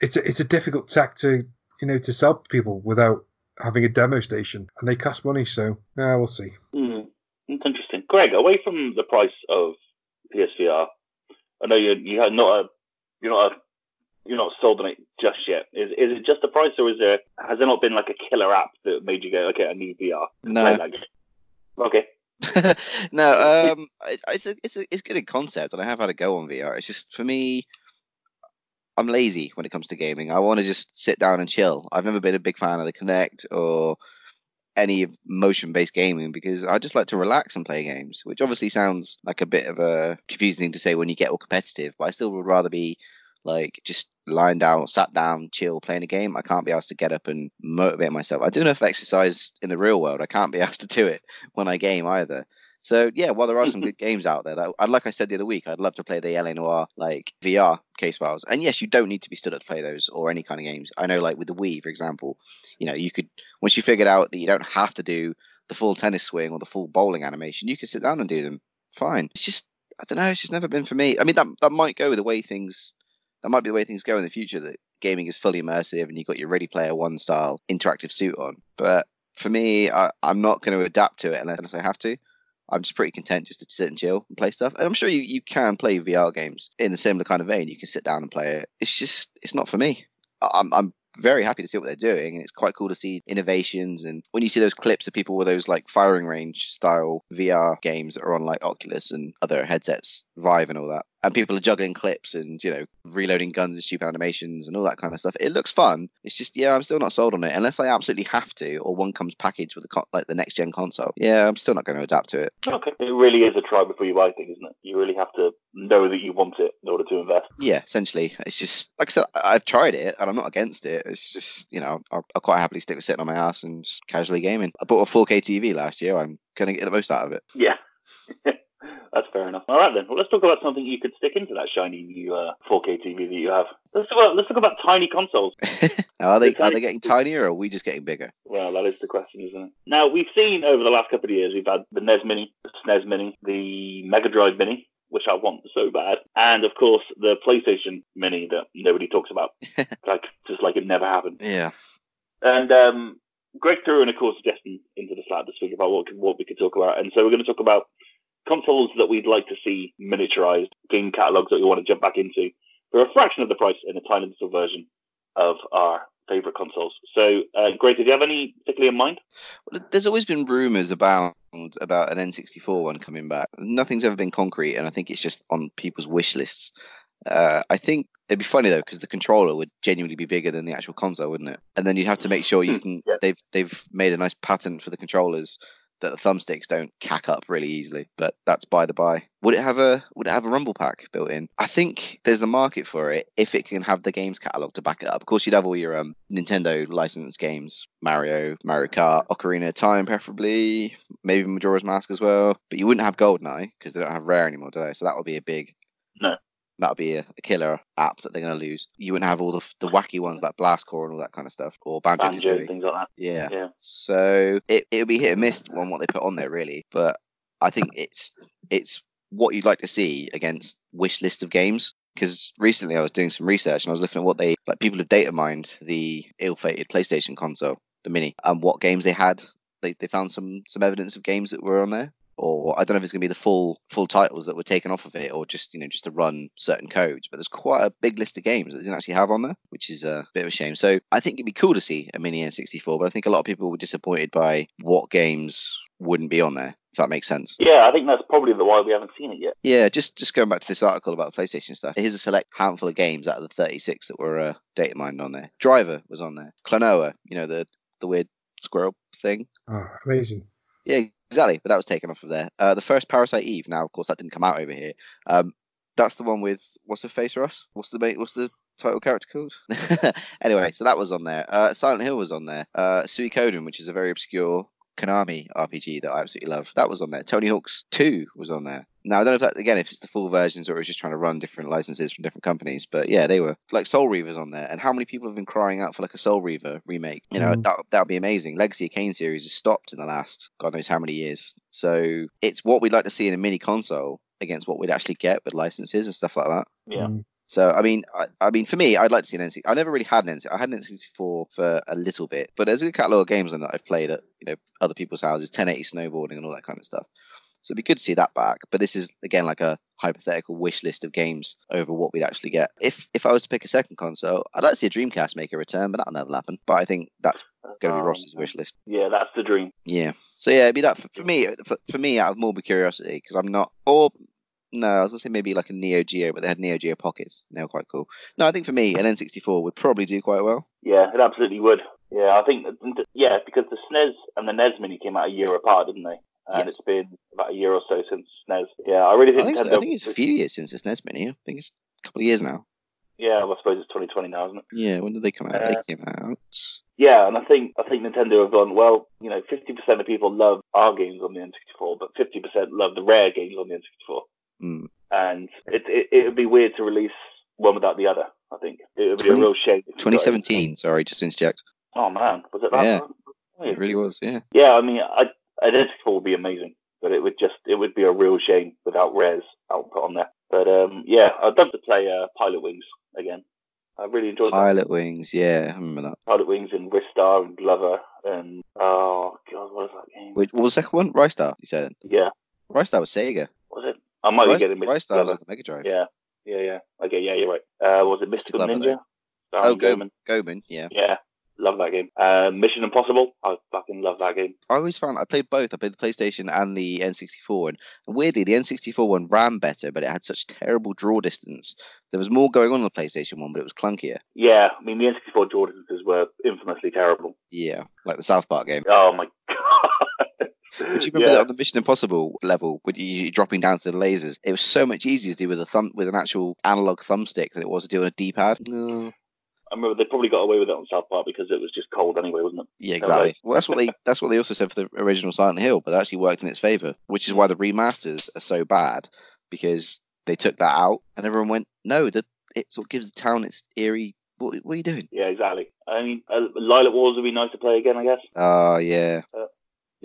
it's a, it's a difficult tech to you know, to sell people without having a demo station, and they cost money. So yeah, we'll see. Mm, it's interesting, Greg. Away from the price of PSVR, I know you're you not a you're not a you're not sold on it just yet. Is is it just the price, or is there has there not been like a killer app that made you go, okay, I need VR? No. Okay. (laughs) no, um, it's a it's a it's good in concept, and I have had a go on VR. It's just for me, I'm lazy when it comes to gaming. I want to just sit down and chill. I've never been a big fan of the Kinect or any motion based gaming because I just like to relax and play games, which obviously sounds like a bit of a confusing thing to say when you get all competitive, but I still would rather be like just lying down, sat down, chill, playing a game. I can't be asked to get up and motivate myself. I do enough exercise in the real world. I can't be (laughs) asked to do it when I game either. So yeah, while there are some (laughs) good games out there, that like I said the other week, I'd love to play the LA Noire like VR case files. And yes, you don't need to be stood up to play those or any kind of games. I know, like with the Wii, for example, you know, you could once you figured out that you don't have to do the full tennis swing or the full bowling animation, you could sit down and do them. Fine. It's just I don't know. It's just never been for me. I mean, that that might go with the way things. That might be the way things go in the future. That gaming is fully immersive and you've got your Ready Player One style interactive suit on. But for me, I, I'm not going to adapt to it unless I have to. I'm just pretty content just to sit and chill and play stuff. And I'm sure you, you can play VR games in a similar kind of vein. You can sit down and play it. It's just it's not for me. I'm I'm very happy to see what they're doing and it's quite cool to see innovations and when you see those clips of people with those like firing range style VR games that are on like Oculus and other headsets, Vive and all that and people are juggling clips and you know reloading guns and stupid animations and all that kind of stuff. It looks fun. It's just yeah, I'm still not sold on it unless I absolutely have to, or one comes packaged with the co- like the next gen console. Yeah, I'm still not going to adapt to it. Okay, it really is a try before you buy thing, isn't it? You really have to know that you want it in order to invest. Yeah, essentially, it's just like I said, I've tried it and I'm not against it. It's just you know I'll, I'll quite happily stick with sitting on my ass and just casually gaming. I bought a 4K TV last year. I'm going to get the most out of it. Yeah. (laughs) That's fair enough. All right then. Well, let's talk about something you could stick into that shiny new uh, 4K TV that you have. Let's talk about let's talk about tiny consoles. (laughs) are they are they getting tinier or are we just getting bigger? Well, that is the question, isn't it? Now we've seen over the last couple of years we've had the NES Mini, the SNES Mini, the Mega Drive Mini, which I want so bad, and of course the PlayStation Mini that nobody talks about, (laughs) like just like it never happened. Yeah. And um, Greg threw in a course suggestion into the Slack this week about what what we could talk about, and so we're going to talk about consoles that we'd like to see miniaturized, game catalogs that we want to jump back into for a fraction of the price in a tiny little version of our favorite consoles. So, uh, great. Did you have any particularly in mind? Well, there's always been rumors about about an N64 one coming back. Nothing's ever been concrete, and I think it's just on people's wish lists. Uh, I think it'd be funny though because the controller would genuinely be bigger than the actual console, wouldn't it? And then you'd have to make sure you can. Yeah. They've they've made a nice pattern for the controllers that the thumbsticks don't cack up really easily. But that's by the by. Would it have a Would it have a rumble pack built in? I think there's a market for it if it can have the games catalog to back it up. Of course, you'd have all your um, Nintendo licensed games, Mario, Mario Kart, Ocarina of Time, preferably, maybe Majora's Mask as well. But you wouldn't have GoldenEye because they don't have Rare anymore, do they? So that would be a big No. That would be a, a killer app that they're going to lose. You wouldn't have all the the wacky ones like Blast Corps and all that kind of stuff, or Banjo Banjo things like that. Yeah. Yeah. So it it'll be hit and miss on what they put on there really, but I think it's it's what you'd like to see against wish list of games. Because recently I was doing some research and I was looking at what they like people have data mined the ill-fated PlayStation console, the Mini, and what games they had. They they found some some evidence of games that were on there. Or I don't know if it's going to be the full full titles that were taken off of it, or just you know just to run certain codes. But there's quite a big list of games that they didn't actually have on there, which is a bit of a shame. So I think it'd be cool to see a mini N64, but I think a lot of people were disappointed by what games wouldn't be on there. If that makes sense. Yeah, I think that's probably the why we haven't seen it yet. Yeah, just just going back to this article about the PlayStation stuff. Here's a select handful of games out of the 36 that were uh, data mined on there. Driver was on there. Klonoa, you know the the weird squirrel thing. Oh, amazing. Yeah, exactly. But that was taken off of there. Uh, the first Parasite Eve. Now, of course, that didn't come out over here. Um, that's the one with what's the face, Ross? What's the mate? What's the title character called? (laughs) anyway, so that was on there. Uh, Silent Hill was on there. Uh, Suikoden, which is a very obscure Konami RPG that I absolutely love. That was on there. Tony Hawk's 2 was on there. Now I don't know if that again if it's the full versions or it was just trying to run different licenses from different companies, but yeah, they were like Soul Reaver's on there. And how many people have been crying out for like a Soul Reaver remake? You know, Mm. that that would be amazing. Legacy of Kain series has stopped in the last God knows how many years. So it's what we'd like to see in a mini console against what we'd actually get with licenses and stuff like that. Yeah. Mm. So I mean, I, I mean, for me, I'd like to see an NC. I never really had an NC. I had an N64 for a little bit, but there's a catalog of games on that I've played at you know other people's houses, 1080 snowboarding and all that kind of stuff. So it'd be good to see that back. But this is again like a hypothetical wish list of games over what we'd actually get. If if I was to pick a second console, I'd like to see a Dreamcast make a return, but that'll never happen. But I think that's going to be Um, Ross's wish list. Yeah, that's the dream. Yeah. So yeah, it'd be that for, for me. For, for me, out of morbid curiosity, because I'm not. Or no, I was gonna say maybe like a Neo Geo, but they had Neo Geo pockets. They were quite cool. No, I think for me, an N64 would probably do quite well. Yeah, it absolutely would. Yeah, I think yeah because the SNES and the NES Mini came out a year apart, didn't they? And Yes. it's been about a year or so since SNES. Yeah, I really I think, think, so, Nintendo- I think it's a few years since the SNES Mini. I think it's a couple of years now. Yeah, well, I suppose it's 2020 now, isn't it? Yeah, when did they come out? Uh, they came out. Yeah, and I think I think Nintendo have gone well. You know, 50% of people love our games on the N64, but 50% love the rare games on the N64. Hmm. And it it it would be weird to release one without the other. I think it would be a real shame. if you got it. 2017. Sorry, just interject. Oh man, was it that? Yeah. It really was. Yeah. Yeah, I mean, I, Identical would be amazing, but it would just it would be a real shame without Rare's output on there. But um, yeah, I'd love to play uh, Pilotwings again. I really enjoyed that. Pilotwings. Yeah, I remember that. Pilotwings and Ristar and Glover and oh god, what was that game? Wait, what was the second one? Ristar. You said Yeah, Ristar was Sega. was it? I might Rys- be getting mixed. Together. the Mega Drive. Yeah, yeah, yeah. Okay, yeah, you're right. Uh, was it Mystical Glover, Ninja? Oh, Go- Goemon. Goemon. Yeah. Yeah, love that game. Uh, Mission Impossible. I fucking love that game. I always found I played both. I played the PlayStation and the N64, and, weirdly, the N64 one ran better, but it had such terrible draw distance. There was more going on in the PlayStation one, but it was clunkier. Yeah, I mean the N64 Jordans were infamously terrible. Yeah, like the South Park game. Oh my god. Would you remember that on the Mission Impossible level, when you you're dropping down to the lasers? It was so much easier to do with a thumb with an actual analog thumbstick than it was to do on a D-pad. No. I remember they probably got away with it on South Park because it was just cold anyway, wasn't it? Yeah, exactly. Well, that's what they that's what they also said for the original Silent Hill, but it actually worked in its favor, which is why the remasters are so bad because they took that out and everyone went, no, that it sort of gives the town its eerie. What, what are you doing? Yeah, exactly. I mean, uh, Lylat Wars would be nice to play again, I guess. Oh yeah,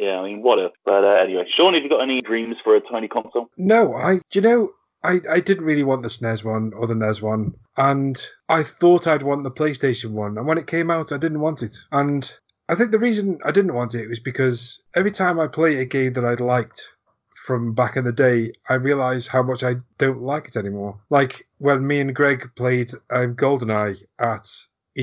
Yeah, I mean, what if? But uh, anyway, Sean, have you got any dreams for a tiny console? No, I. Do you know? I, I didn't really want the SNES one or the NES one, and I thought I'd want the PlayStation one. And when it came out, I didn't want it. And I think the reason I didn't want it was because every time I play a game that I'd liked from back in the day, I realise how much I don't like it anymore. Like when me and Greg played um, GoldenEye at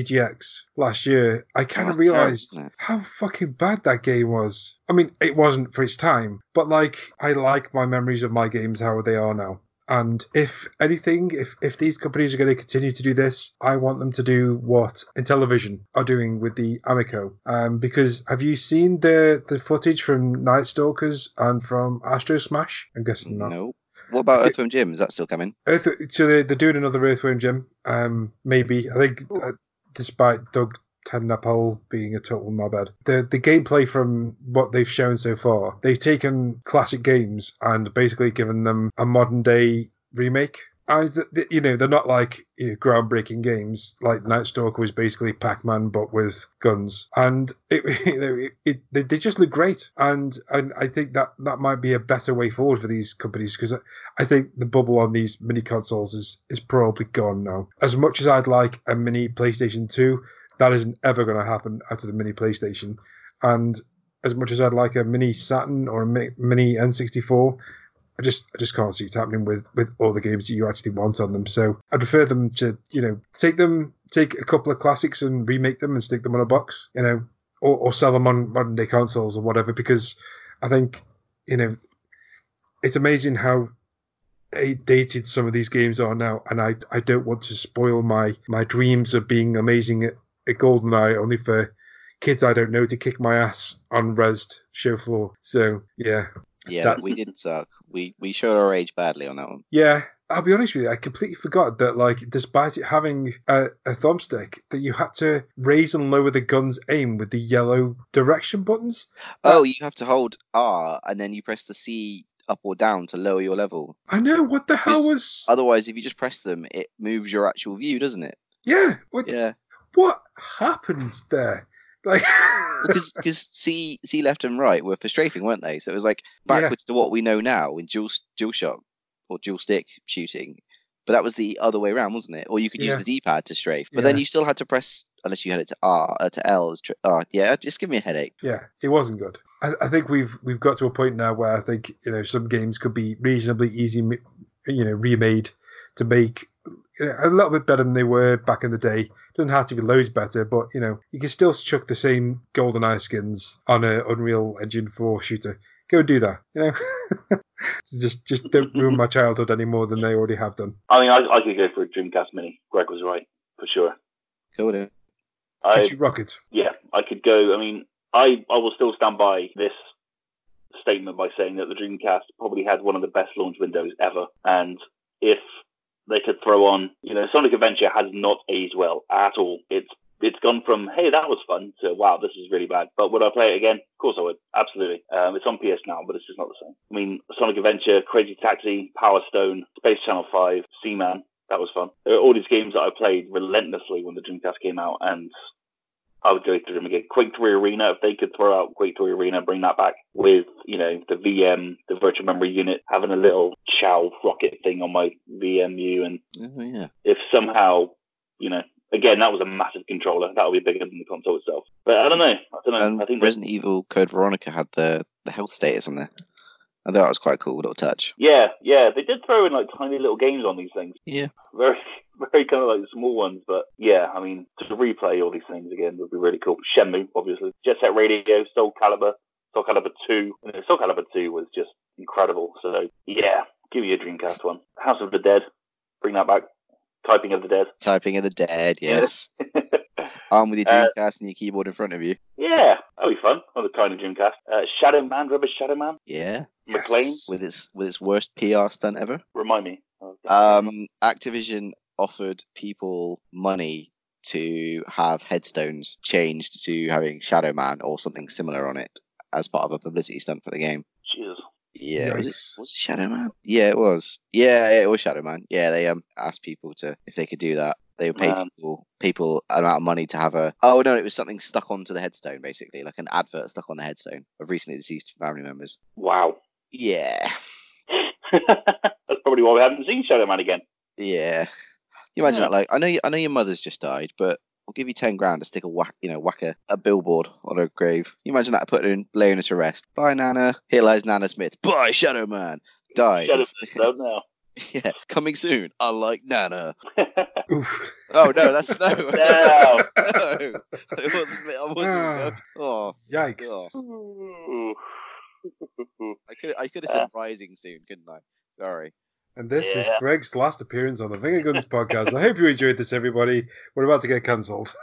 EGX last year, I kind of that's terrible, realised how fucking bad that game was. I mean, it wasn't for its time, but like I like my memories of my games how they are now. And if anything, if if these companies are going to continue to do this, I want them to do what Intellivision are doing with the Amico. Um, because have you seen the the footage from Night Stalkers and from Astro Smash? I'm guessing not. no. What about Earthworm Jim? Is that still coming? Earth, so they're, they're doing another Earthworm Jim. Um, maybe I think, uh, despite Doug TenNapel being a total knobhead, the the gameplay from what they've shown so far, they've taken classic games and basically given them a modern day remake. Th- you know they're not like you know, groundbreaking games. Like Night Stalker was basically Pac-Man but with guns, and it, (laughs) you know, it, it they, just look great. And and I think that that might be a better way forward for these companies because I think the bubble on these mini consoles is is probably gone now. As much as I'd like a mini PlayStation 2, that isn't ever going to happen of the mini PlayStation. And as much as I'd like a mini Saturn or a mini N64, I just I just can't see it happening with with all the games that you actually want on them. So I'd prefer them to you know take them take a couple of classics and remake them and stick them on a box, you know, or, or sell them on modern day consoles or whatever. Because I think you know it's amazing how dated some of these games are now, and I I don't want to spoil my my dreams of being amazing at, at GoldenEye only for kids I don't know to kick my ass on rezzed show floor. So yeah, Yeah, That's- we did suck. We we showed our age badly on that one. yeah. I'll be honest with you, I completely forgot that, like, despite it having a, a thumbstick, that you had to raise and lower the gun's aim with the yellow direction buttons. Oh, you have to hold R and then you press the C up or down to lower your level. I know what the hell was. Otherwise, if you just press them, it moves your actual view, doesn't it? yeah, what Yeah, what happened there? Like, because because C C left and right were for strafing, weren't they? So it was like Yeah. backwards to what we know now in dual dual shot or dual stick shooting. But that was the other way around, wasn't it? Or you could use Yeah. the D-pad to strafe, but then you still had to press unless you had it to R uh, to L as uh, yeah. Just give me a headache. Yeah, it wasn't good. I, I think we've we've got to a point now where I think you know some games could be reasonably easy, you know, remade to make a little bit better than they were back in the day. Doesn't have to be loads better, but you know, you can still chuck the same GoldenEye skins on a Unreal Engine 4 shooter. Go do that. You know, (laughs) just just don't ruin my childhood any more than they already have done. I mean, I, I could go for a Dreamcast Mini. Greg was right for sure. Go then. I, ChuChu Rocket. yeah, I could go. I mean, I I will still stand by this statement by saying that the Dreamcast probably had one of the best launch windows ever. And if they could throw on. You know, Sonic Adventure has not aged well at all. It's it's gone from hey that was fun to wow this is really bad. But would I play it again? Of course I would. Absolutely. Um, it's on PS now, but it's just not the same. I mean, Sonic Adventure, Crazy Taxi, Power Stone, Space Channel Five, Seaman. That was fun. All these games that I played relentlessly when the Dreamcast came out, and I would go through them again. Quake 3 Arena, if they could throw out Quake 3 Arena, bring that back with, you know, the VM, the virtual memory unit, having a little ChuChu Rocket thing on my VMU. And Oh, yeah. if somehow, you know, again, that was a massive controller. That would be bigger than the console itself. But I don't know. I don't know. And I think Resident Evil Code Veronica had the, the health status on there. I thought that was quite a cool little touch. Yeah, yeah. They did throw in like tiny little games on these things. Yeah. Very, very kind of like the small ones. But yeah, I mean, to replay all these things again would be really cool. Shenmue, obviously. Jet Set Radio, Soul Calibur, Soul Calibur 2. You know, Soul Calibur 2 was just incredible. So yeah, give me a Dreamcast one. House of the Dead, bring that back. Typing of the Dead. Typing of the Dead, (laughs) yes. Arm with your Uh, Dreamcast and your keyboard in front of you. yeah, that'll be fun on the tiny Dreamcast. Uh, Shadow Man, remember Shadow Man? Yeah. McLean, Yes. With its with its worst PR stunt ever. remind me. Um, Activision offered people money to have headstones changed to having Shadow Man or something similar on it as part of a publicity stunt for the game. Jesus. Yeah, was it, was it Shadow Man? Yeah, it was. Yeah, it was Shadow Man. Yeah, they um asked people to if they could do that. They would pay Man. people people an amount of money to have a. Oh no, it was something stuck onto the headstone, basically, like an advert stuck on the headstone of recently deceased family members. Wow. Yeah, (laughs) That's probably why we haven't seen Shadow Man again. yeah. You imagine Yeah. that? Like, I know, you, I know your mother's just died, but I'll give you ten grand to stick a whack, you know, whack a, a billboard on her grave. You imagine that putting her in, laying her to rest. Bye, Nana. Here lies Nana Smith. Bye, Shadow Man. Die. Shadow Man, (laughs) don't yeah, coming soon. I like Nana. (laughs) Oof. Oh no, that's no. (laughs) No. no. It wasn't. I wasn't. Ah. oh, Yikes. God. I could. I could have said rising soon, couldn't I? Sorry. And this is Greg's last appearance on the Finger Guns podcast. I hope you enjoyed this, everybody. We're about to get cancelled.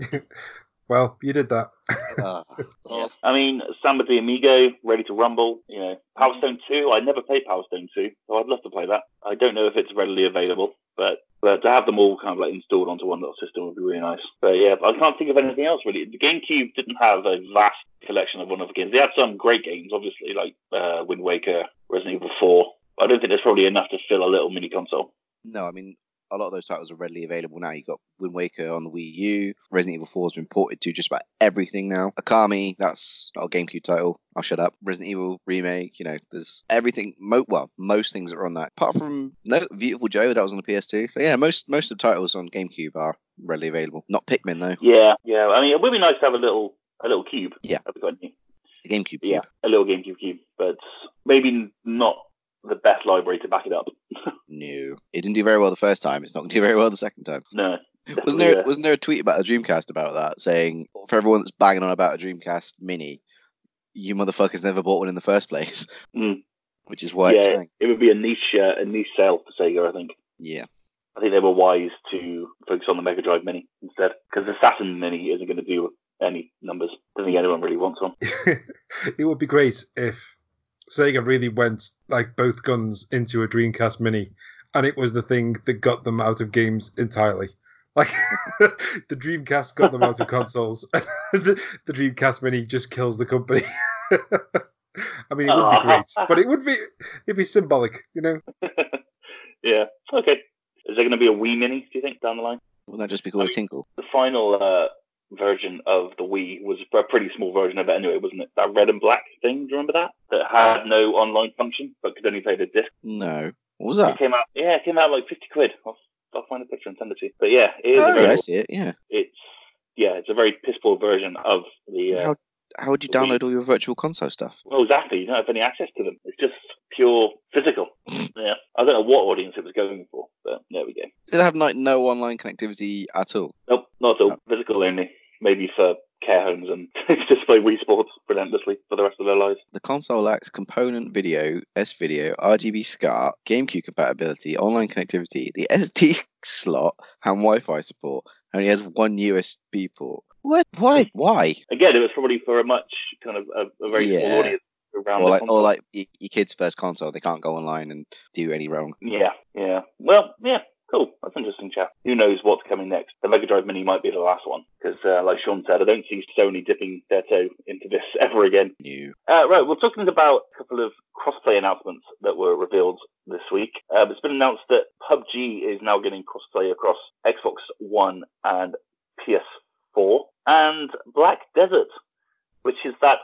(laughs) well, you did that. (laughs) Ah, (laughs) Yeah. I mean, Samba de Amigo, Ready to Rumble, you know, Power Stone 2. I never played Power Stone 2, so I'd love to play that. I don't know if it's readily available, but but to have them all kind of like installed onto one little system would be really nice. But yeah, I can't think of anything else really. The GameCube didn't have a vast collection of one-off games. They had some great games, obviously, like uh, Wind Waker, Resident Evil 4. I don't think there's probably enough to fill a little mini console. No, I mean a lot of those titles are readily available now. You've got Wind Waker on the Wii U. Resident Evil 4 has been ported to just about everything now. Okami, that's not a GameCube title. I'll shut up. Resident Evil remake. You know, there's everything. Mo- well, most things are on that. Apart from no Beautiful Joe, that was on the PS2. So yeah, most most of the titles on GameCube are readily available. Not Pikmin though. Yeah, yeah. I mean, it would be nice to have a little a little cube. Yeah. Have we got any? The GameCube. Yeah, Cube. a little GameCube cube, but maybe not the best library to back it up. (laughs) No, it didn't do very well the first time. It's not going to do very well the second time. no. Wasn't there? Yeah. Wasn't there a tweet about a Dreamcast about that, saying for everyone that's banging on about a Dreamcast Mini, you motherfuckers never bought one in the first place, Mm. which is why. yeah, it would be a niche uh, a niche sale for Sega. I think. Yeah, I think they were wise to focus on the Mega Drive Mini instead, because the Saturn Mini isn't going to do any numbers. I don't think anyone really wants one. (laughs) it would be great if Sega really went like both guns into a Dreamcast Mini, and it was the thing that got them out of games entirely. Like (laughs) the Dreamcast got them out of consoles, (laughs) and the, the Dreamcast Mini just kills the company. (laughs) I mean, it would be great, but it would be it'd be symbolic, you know. yeah. Okay. Is there going to be a Wii Mini? Do you think down the line? wouldn't that just be called I a mean- tinkle? The final uh, version of the Wii was a pretty small version of it anyway, wasn't it? That red and black thing. Do you remember that? That had no online function, but could only play the disc. No, what was It that? came out. Yeah, it came out like fifty quid. I'll, I'll find a picture and send it to you. But yeah, it is. Oh, a yeah, very, I see it. Yeah. It's yeah, it's a very piss poor version of the. Uh, How how would you download all your virtual console stuff? well, exactly. You don't have any access to them. It's just pure physical. (laughs) yeah, I don't know what audience it was going for, but there we go. Did it have like no online connectivity at all? Nope, not at all. Oh. Physical only. Maybe for care homes and (laughs) just play Wii Sports relentlessly for the rest of their lives. The console lacks component video, S video, RGB SCART, GameCube compatibility, online connectivity, the SD (laughs) slot, and Wi-Fi support. Only has one USB port. What? Why? Why? Again, it was probably for a much kind of a, a very Yeah. small audience around or the like, console. or like your kid's first console, they can't go online and do any wrong. Yeah, yeah. Well, yeah, cool. That's interesting, chap. Who knows what's coming next? The Mega Drive Mini might be the last one because, uh, like Sean said, I don't see Sony dipping their toe into this (laughs) ever again. New. Uh, right, we're talking about a couple of crossplay announcements that were revealed this week. Uh, it's been announced that PUBG is now getting crossplay across Xbox One and PS4, and Black Desert, which is that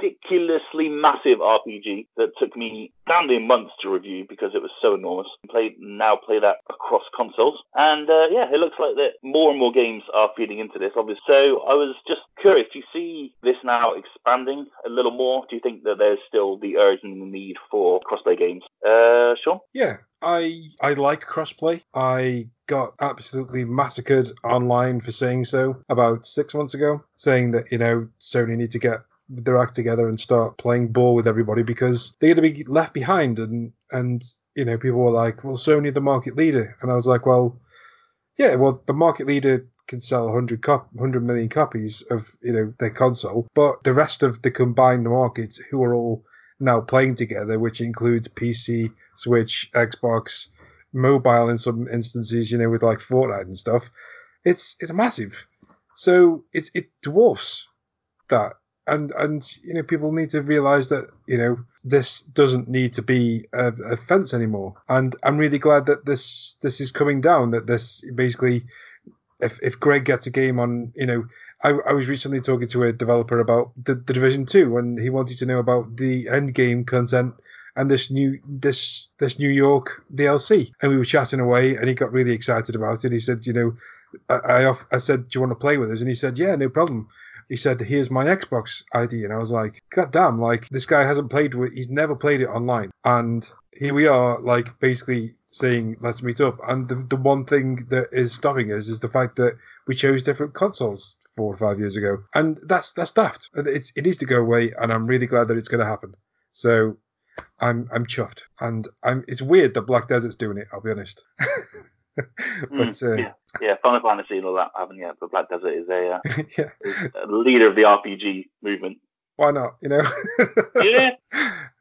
ridiculously massive RPG that took me standing months to review because it was so enormous. Play now play that across consoles, and uh, yeah, it looks like that more and more games are feeding into this. Obviously, so I was just curious. Do you see this now expanding a little more? Do you think that there's still the urge and the need for crossplay games? Uh, Sean? Yeah, I I like crossplay. I got absolutely massacred online for saying so about six months ago, saying that you know Sony need to get their act together and start playing ball with everybody because they're going to be left behind. And and you know people were like, well, Sony the market leader, and I was like, well, yeah, well the market leader can sell 100 cop 100 million copies of you know their console but the rest of the combined markets who are all now playing together which includes pc switch xbox mobile in some instances you know with like fortnite and stuff it's it's massive. So it it dwarfs that. And and you know people need to realize that you know this doesn't need to be a, a fence anymore. And i'm really glad that this this is coming down that this basically if if greg gets a game on you know I, I was recently talking to a developer about the, the division 2 and he wanted to know about the end game content and this new this this new york dlc and we were chatting away and he got really excited about it he said you know i i, off, I said do you want to play with us and he said yeah no problem he said, "Here's my Xbox ID," and I was like, "God damn! Like this guy hasn't played with, he's never played it online." And here we are, like basically saying, "Let's meet up." And the, the one thing that is stopping us is the fact that we chose different consoles four or five years ago, and that's that's daft. It's it needs to go away, and I'm really glad that it's going to happen. So. I'm I'm chuffed, and I'm. It's weird that Black Desert's doing it. I'll be honest, (laughs) but Mm, uh, yeah, yeah, Final Fantasy and all that haven't yet, but Black Desert is a, uh, (laughs) yeah, is a leader of the RPG movement. why not? You know. (laughs) Yeah,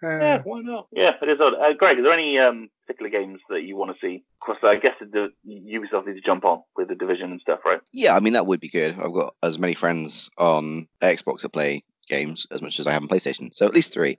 Uh, yeah, why not? Yeah, it is odd. Uh, Greg, is there any um, particular games that you want to see? Of course, I guess the Ubisoft need to jump on with the Division and stuff, right? Yeah, I mean that would be good. I've got as many friends on Xbox that play games as much as I have on PlayStation, so at least three.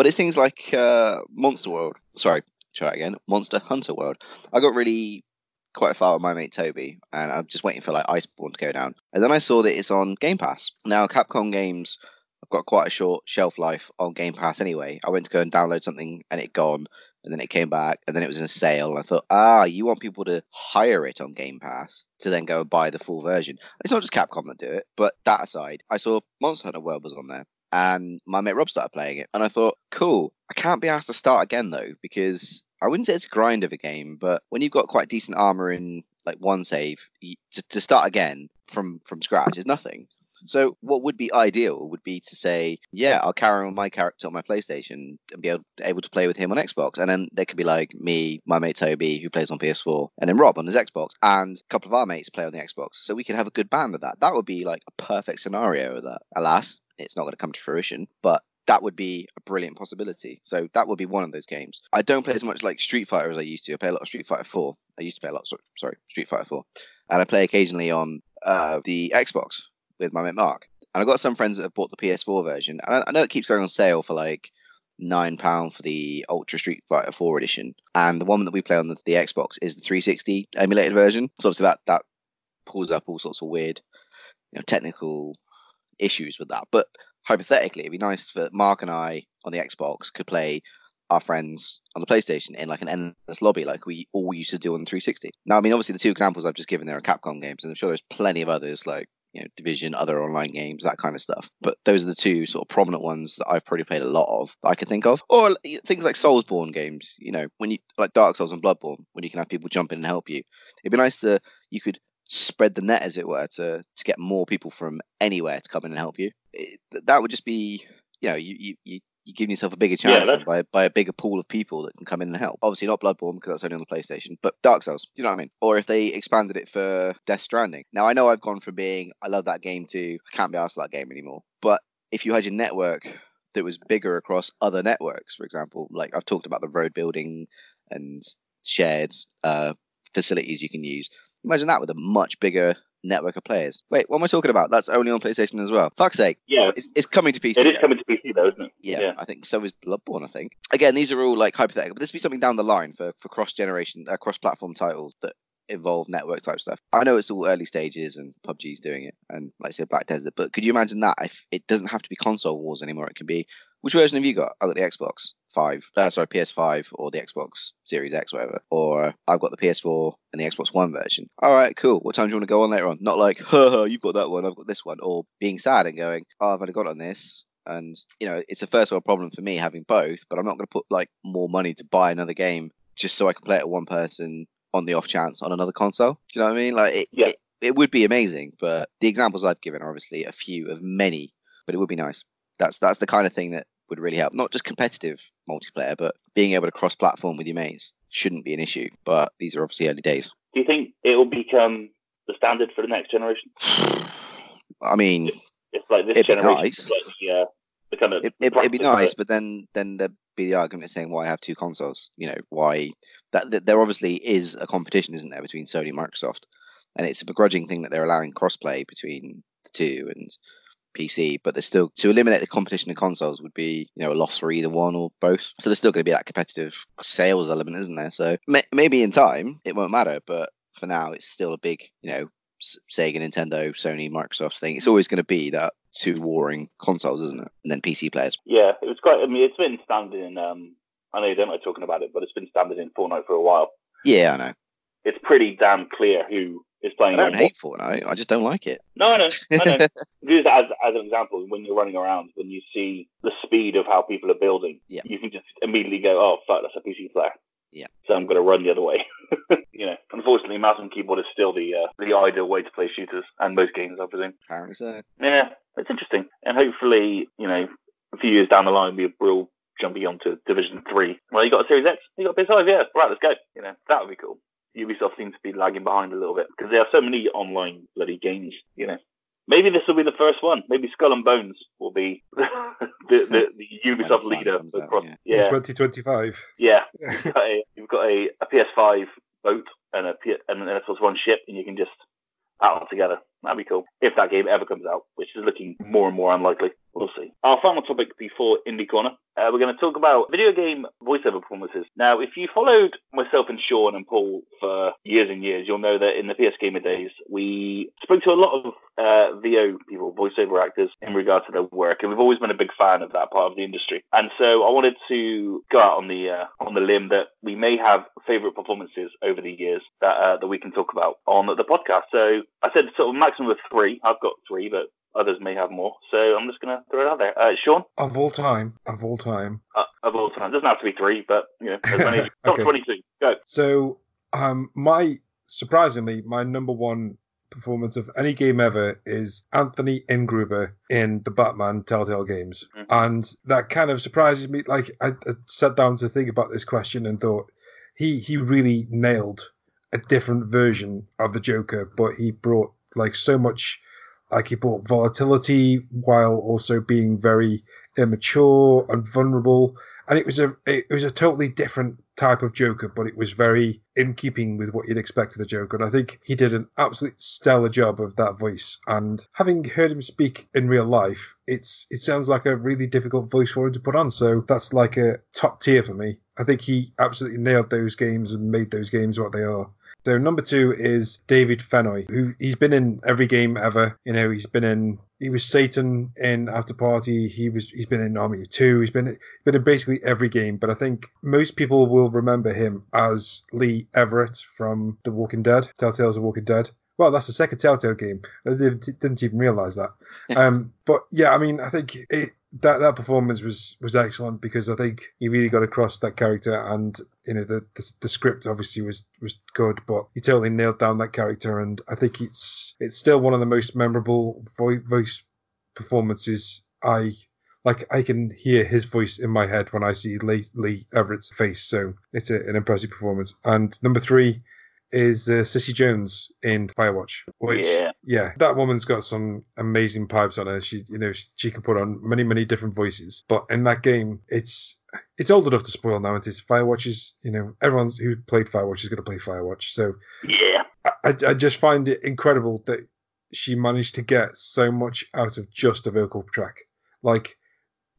But it's things like uh, Monster World. Sorry, try again. Monster Hunter World. I got really quite far with my mate Toby, and I'm just waiting for like Iceborne to go down. And then I saw that it's on Game Pass. Now, Capcom games have got quite a short shelf life on Game Pass anyway. I went to go and download something, and it gone. And then it came back, and then it was in a sale. And I thought, ah, you want people to hire it on Game Pass to then go buy the full version. It's not just Capcom that do it, but that aside, I saw Monster Hunter World was on there, and my mate Rob started playing it, and I thought, cool. I can't be asked to start again though, because I wouldn't say it's a grind of a game, but when you've got quite decent armor in like one save, you, to, to start again from from scratch is nothing. So what would be ideal would be to say, yeah, I'll carry on my character on my PlayStation and be able, able to play with him on Xbox, and then there could be like me, my mate Toby, who plays on PS4, and then Rob on his Xbox, and a couple of our mates play on the Xbox, so we could have a good band of that. That would be like a perfect scenario of that. Alas, it's not going to come to fruition, but that would be a brilliant possibility. So that would be one of those games. I don't play as much like Street Fighter as I used to. I play a lot of Street Fighter 4. I used to play a lot, sorry, sorry Street Fighter 4. And I play occasionally on uh, the Xbox with my mate Mark. And I've got some friends that have bought the PS4 version. And I, know it keeps going on sale for like nine pound for the Ultra Street Fighter 4 edition. And the one that we play on the, the Xbox is the 360 emulated version. So obviously that that pulls up all sorts of weird, you know, technical issues with that. But hypothetically, it'd be nice for Mark and I on the Xbox could play our friends on the PlayStation in like an endless lobby, like we all used to do on the 360. Now, I mean, obviously, the two examples I've just given there are Capcom games, and I'm sure there's plenty of others like you know Division, other online games, that kind of stuff. But those are the two sort of prominent ones that I've probably played a lot of that I can think of. Or things like Soulsborne games, you know, when you like Dark Souls and Bloodborne, when you can have people jump in and help you. It'd be nice to you could spread the net, as it were, to to get more people from anywhere to come in and help you. It, that would just be, you know, you you. you you're giving yourself a bigger chance that's- by by a bigger pool of people that can come in and help. Obviously, not Bloodborne because that's only on the PlayStation, but Dark Souls. Do you know what I mean? Or if they expanded it for Death Stranding. Now, I know I've gone from being I love that game to I can't be asked for that game anymore. But if you had your network that was bigger across other networks. For example, like I've talked about the road building and shared uh, facilities you can use. Imagine that with a much bigger network of players. Wait, what am I talking about? That's only on PlayStation as well. Fuck's sake. Yeah, It's, it's coming to PC. it is coming to PC though, isn't it? Yeah, Yeah. I think so is Bloodborne. I think again, these are all like hypothetical, but this would be something down the line for for cross generation, uh, cross platform titles that involve network type stuff. I know it's all early stages and PUBG's doing it, and like I said, Black Desert. But could you imagine that if it doesn't have to be console wars anymore? It can be which version have you got? I got the Xbox Five, uh, sorry, PS5 or the Xbox Series X, whatever. Or I've got the PS4 and the Xbox One version. All right, cool. What time do you want to go on later on? Not like, (laughs) ha, you've got that one, I've got this one, or being sad and going, oh, I've only got on this. And you know, it's a first world problem for me having both, but I'm not going to put like more money to buy another game just so I can play it at one person on the off chance on another console. Do you know what I mean? Like, it, Yeah. it, it would be amazing, but the examples I've given are obviously a few of many, but it would be nice. That's that's the kind of thing that would really help. Not just competitive multiplayer, but being able to cross platform with your mates shouldn't be an issue. But these are obviously early days. Do you think it will become the standard for the next generation? (sighs) I mean, It's like this It'd be generation. nice. like the, uh, the kind of it, it'd be nice, it. but then then there'd be the argument saying why have two consoles? You know, why that, that there obviously is a competition, isn't there, between Sony and Microsoft, and it's a begrudging thing that they're allowing crossplay between the two and PC, but they're still to eliminate the competition in consoles would be you know a loss for either one or both. So there's still going to be that competitive sales element, isn't there? So may, maybe in time it won't matter, but for now it's still a big you know Sega, Nintendo, Sony, Microsoft thing. It's always going to be that two warring consoles, isn't it? And then PC players. Yeah, it was quite. I mean, it's been standard in. Um, I know you don't like talking about it, but it's been standard in Fortnite for a while. Yeah, I know. It's pretty damn clear who is I playing. don't on hate Fortnite. I just don't like it. No, I know. I know. Use that as, as an example. When you're running around, when you see the speed of how people are building, Yeah. you can just immediately go, "Oh, fuck, that's a PC player." Yeah. So I'm going to run the other way. (laughs) you know, unfortunately, mouse and keyboard is still the uh, the ideal way to play shooters and most games, I presume. Apparently so. Yeah, it's interesting, and hopefully, you know, a few years down the line, we will jumping onto Division Three. Well, you got a Series X, you got a PS5, yeah, right, let's go. You know, that would be cool. Ubisoft seems to be lagging behind a little bit because they have so many online bloody games. You know, maybe this will be the first one. Maybe Skull and Bones will be (laughs) the the, the (laughs) Ubisoft leader comes out, across. yeah. In Yeah, 2025. yeah. (laughs) You've got a, you've got a, a PS5 boat and a P- and an Xbox One ship, and you can just battle together. That'd be cool if that game ever comes out, which is looking more and more unlikely. We'll see. Our final topic before Indie Corner, uh, we're going to talk about video game voiceover performances. Now, if you followed myself and Sean and Paul for years and years, you'll know that in the PS Gamer days, we spoke to a lot of uh, VO people, voiceover actors, in regard to their work, and we've always been a big fan of that part of the industry. And so I wanted to go out on the uh, on the limb that we may have favorite performances over the years that uh, that we can talk about on the podcast. So I said sort of maximum of three. I've got three, but others may have more. So I'm just going to throw it out there. Uh, Sean, Of all time, of all time. uh, of all time, doesn't have to be three, but you know, as many (laughs) top Okay. 22. Go. So, um, my surprisingly, my number one performance of any game ever is Anthony Ingruber in the Batman Telltale games, Mhm. and that kind of surprises me. Like I, I sat down to think about this question and thought he he really nailed a different version of the Joker, but he brought like so much. Like he brought volatility while also being very immature and vulnerable, and it was a it was a totally different type of Joker, but it was very in keeping with what you'd expect of the Joker. And I think he did an absolute stellar job of that voice. And having heard him speak in real life, it's it sounds like a really difficult voice for him to put on. So that's like a top tier for me. I think he absolutely nailed those games and made those games what they are. So number two is David Fennoy, who he's been in every game ever. You know, he's been in he was Satan in After Party. He was he's been in Army Two. He's been been in basically every game. But I think most people will remember him as Lee Everett from The Walking Dead, Telltale's The Walking Dead. Well, that's the second Telltale game. I didn't, didn't even realize that. (laughs) um, but yeah, I mean, I think it, that that performance was was excellent because I think he really got across that character, and you know the the, the script obviously was was good, but he totally nailed down that character, and I think it's it's still one of the most memorable voice, performances I like I can hear his voice in my head when I see Lee, Lee Everett's face. So it's a, an impressive performance. And number three is uh, Cissy Jones in Firewatch. Which, Yeah. yeah, that woman's got some amazing pipes on her. She, you know, she, she can put on many, many different voices. But in that game, it's it's old enough to spoil now. It is Firewatch is, you know, everyone who played Firewatch is going to play Firewatch. So Yeah. I, I just find it incredible that she managed to get so much out of just a vocal track. Like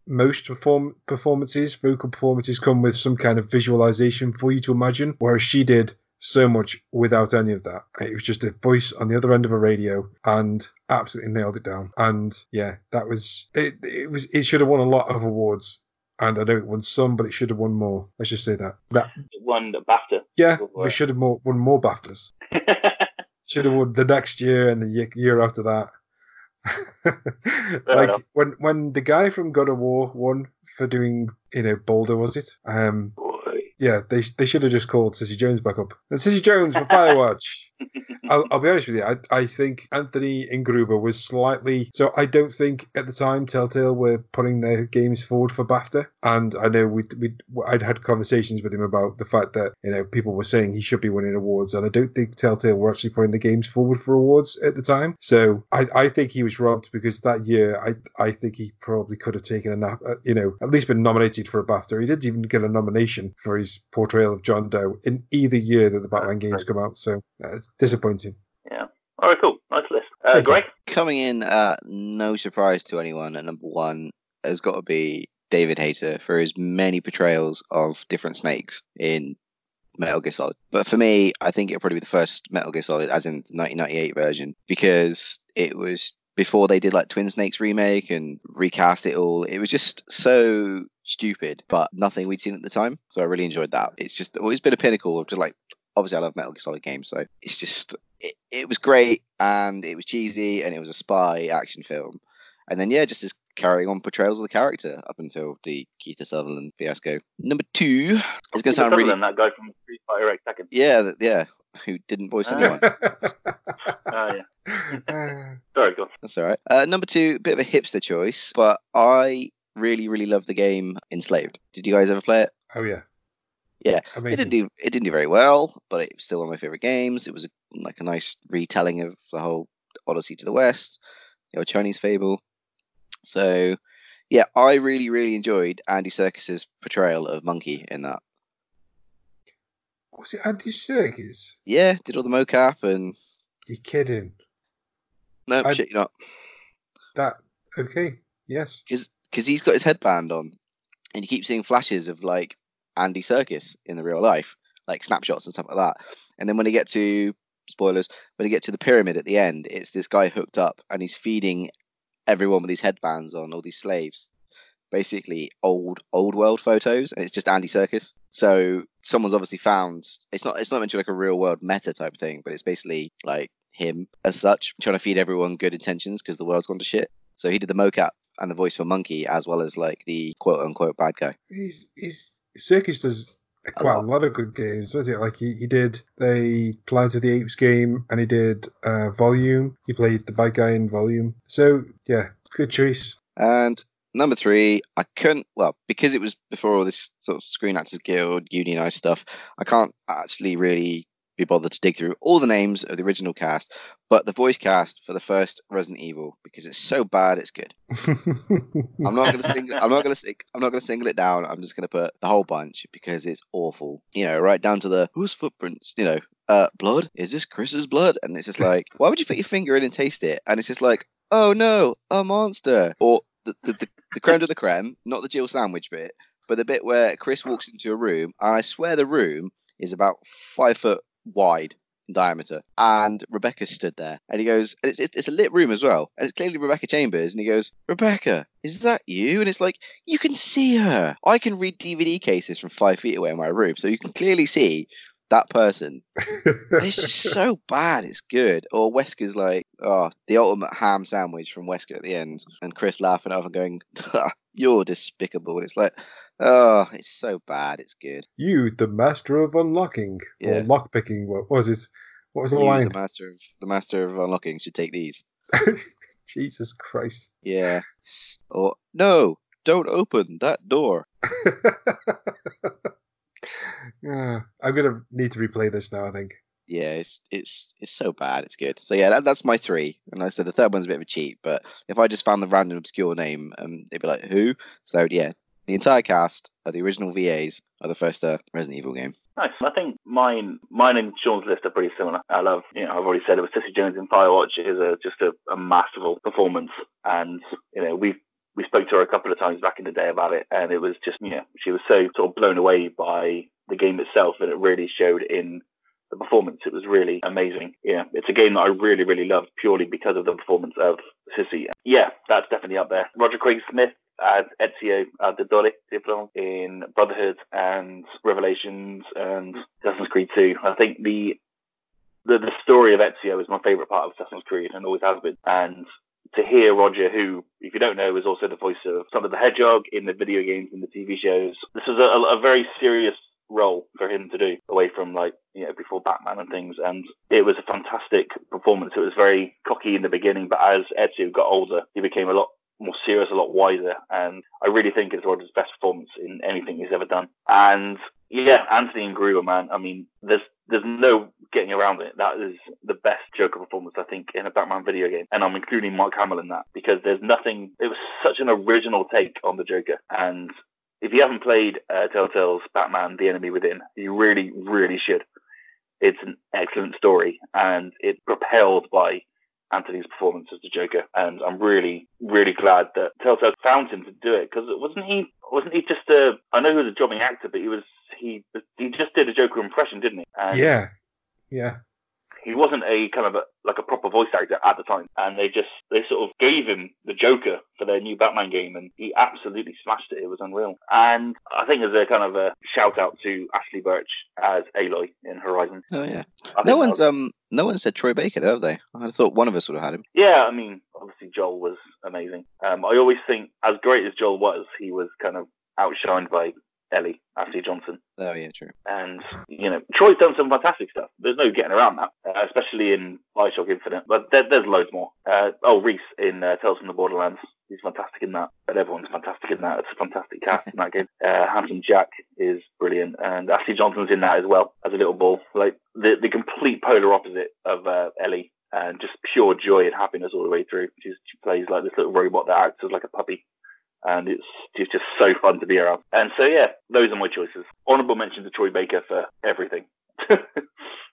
most perform performances, vocal performances come with some kind of visualization for you to imagine, whereas she did so much without any of that. It was just a voice on the other end of a radio and absolutely nailed it down. And yeah, that was it. It was it should have won a lot of awards. And I know it won some, but it should have won more. Let's just say that. That It won the BAFTA. yeah, we should have more, won more BAFTAs. (laughs) Should have won the next year and the ye- year after that. like enough. when when the guy from God of War won for doing you know Baldur was it? Um. Yeah, they they should have just called Cissy Jones back up. And Cissy Jones for Firewatch. (laughs) I'll, I'll be honest with you. I, I think Anthony Ingruber was slightly. So I don't think at the time Telltale were putting their games forward for BAFTA. And I know we we I'd had conversations with him about the fact that you know people were saying he should be winning awards, and I don't think Telltale were actually putting the games forward for awards at the time. So I, I think he was robbed because that year I I think he probably could have taken a nap. uh, You know, at least been nominated for a BAFTA. He didn't even get a nomination for his portrayal of John Doe in either year that the Batman games come out. So uh, it's disappointing. Yeah. All right, cool. Nice list. Uh, Greg? Coming in, uh, no surprise to anyone, at number one has got to be David Hayter for his many portrayals of different snakes in Metal Gear Solid. But for me, I think it'll probably be the first Metal Gear Solid, as in the 1998 version, because it was before they did like Twin Snakes remake and recast it all. It was just so stupid, but nothing we'd seen at the time. So I really enjoyed that. It's just always been a pinnacle of just like obviously I love Metal Gear Solid games, so it's just it, it was great and it was cheesy and it was a spy action film. And then yeah, just as carrying on portrayals of the character up until the Kiefer Sutherland fiasco. Number two is going to sound really that guy from Street Fighter X Tekken. yeah yeah who didn't voice (laughs) anyone. Oh, yeah. (laughs) Sorry, go on. That's all right. Uh, number two, bit of a hipster choice, but I really really love the game Enslaved. Did you guys ever play it? oh yeah. Yeah, Amazing. It didn't do it didn't do very well, but it was still one of my favorite games. It was a, like a nice retelling of the whole Odyssey to the West, the old Chinese fable. So, yeah, I really really enjoyed Andy Serkis's portrayal of Monkey in that. Was it Andy Serkis? Yeah, did all the mocap and You kidding? no I- shit, you're not That okay? Yes. because he's got his headband on, and you keep seeing flashes of like Andy Serkis in the real life, like snapshots and stuff like that. And then when you get to spoilers, when you get to the pyramid at the end, it's this guy hooked up and he's feeding everyone with these headbands on, all these slaves, basically old old world photos, and it's just Andy Serkis So someone's obviously found it's not it's not meant to be like a real world meta type thing, but it's basically like him as such trying to feed everyone good intentions because the world's gone to shit. So he did the mocap and the voice for Monkey as well as like the quote unquote bad guy. He's he's Serkis does quite a lot. lot of good games, doesn't he? Like he, he did the Planet of the Apes game and he did uh, Volume. He played the bad guy in Volume. So yeah, good choice. And number three, I couldn't well because it was before all this sort of Screen Actors Guild unionized stuff. I can't actually really be bothered to dig through all the names of the original cast, but the voice cast for the first Resident Evil because it's so bad it's good. (laughs) I'm not gonna sing. I'm not gonna sing. I'm not gonna single it down. I'm just gonna put the whole bunch because it's awful. You know, right down to the whose footprints. You know, uh, blood. Is this Chris's blood? And it's just (laughs) like, why would you put your finger in and taste it? And it's just like, oh no, a monster. Or the the, the, the creme de la creme, not the Jill sandwich bit, but the bit where Chris walks into a room, and I swear the room is about five foot wide in diameter. And Rebecca stood there, and he goes, and it's, it's a lit room as well, and it's clearly Rebecca Chambers, and he goes, Rebecca, is that you? And it's like you can see her. I can read DVD cases from five feet away in my room, so you can clearly see that person. it's just (laughs) so bad. It's good. Or Wesker's like, oh, the ultimate ham sandwich from Wesker at the end, and Chris laughing off and going, "You're despicable." And it's like, oh, it's so bad. It's good. you, the master of unlocking Yeah. or lockpicking. What was it? What was the You, line? the master of the master of unlocking, should take these. (laughs) Jesus Christ. Yeah. Or no, don't open that door. (laughs) yeah, I'm gonna need to replay this now. I think. yeah, it's it's it's so bad. It's good. So yeah, that, that's my three. And like I said the third one's a bit of a cheat, but if I just found the random obscure name, um, they'd be like, who? So yeah, the entire cast of the original VAs of the first uh, Resident Evil game. Nice. I think mine, mine and Sean's list are pretty similar. I love, you know, I've already said it was Cissy Jones in Firewatch is a just a, a masterful performance, and you know we've we spoke to her a couple of times back in the day about it, and it was just, you know, she was so sort of blown away by the game itself, and it really showed in the performance. It was really amazing. Yeah, it's a game that I really, really loved purely because of the performance of Cissy. Yeah, that's definitely up there. Roger Craig Smith as Ezio Auditore Diplom in Brotherhood and Revelations and Assassin's Creed 2. I think the the, the story of Ezio is my favourite part of Assassin's Creed and always has been. And to hear Roger, who, if you don't know, is also the voice of Sonic the Hedgehog in the video games and the TV shows, this is a, a very serious role for him to do away from like you know before Batman and things. And it was a fantastic performance. It was very cocky in the beginning but as Ezio got older he became a lot more serious a lot wiser. And I really think it's Roger's best performance in anything he's ever done. And yeah Anthony Ingruber man I mean there's there's no getting around it. That is the best Joker performance I think in a Batman video game, and I'm including Mark Hamill in that because there's nothing. It was such an original take on the Joker, and if you haven't played uh, Telltale's Batman: The Enemy Within, you really, really should. It's an excellent story, and it's propelled by Anthony's performance as the Joker, and I'm really, really glad that Telltale found him to do it because wasn't he? Wasn't he just a? I know he was a jobbing actor, but he was he he just did a Joker impression, didn't he? And yeah, yeah he wasn't a kind of a, like a proper voice actor at the time, and they just they sort of gave him the Joker for their new Batman game, and he absolutely smashed it. It was unreal. And I think there's a kind of a shout out to Ashly Burch as Aloy in Horizon. Oh yeah, no one's was... um no one said Troy Baker, though, have they? I thought one of us would have had him. Yeah, I mean, obviously Joel was amazing. Um, I always think, as great as Joel was, he was kind of outshined by Ellie, Ashley Johnson. Oh yeah, true. And you know, Troy's done some fantastic stuff. There's no getting around that, uh, especially in Bioshock Infinite. But there, there's loads more. Uh, oh, Rhys in uh, Tales from the Borderlands. He's fantastic in that. But everyone's fantastic in that. It's a fantastic cast in that game. (laughs) Uh, Handsome Jack is brilliant, and Ashley Johnson's in that as well as a little ball. Like the the complete polar opposite of uh, Ellie and just pure joy and happiness all the way through. She's, she plays like this little robot that acts as like a puppy and it's, it's just so fun to be around. And so, yeah, those are my choices. Honourable mention to Troy Baker for everything. (laughs)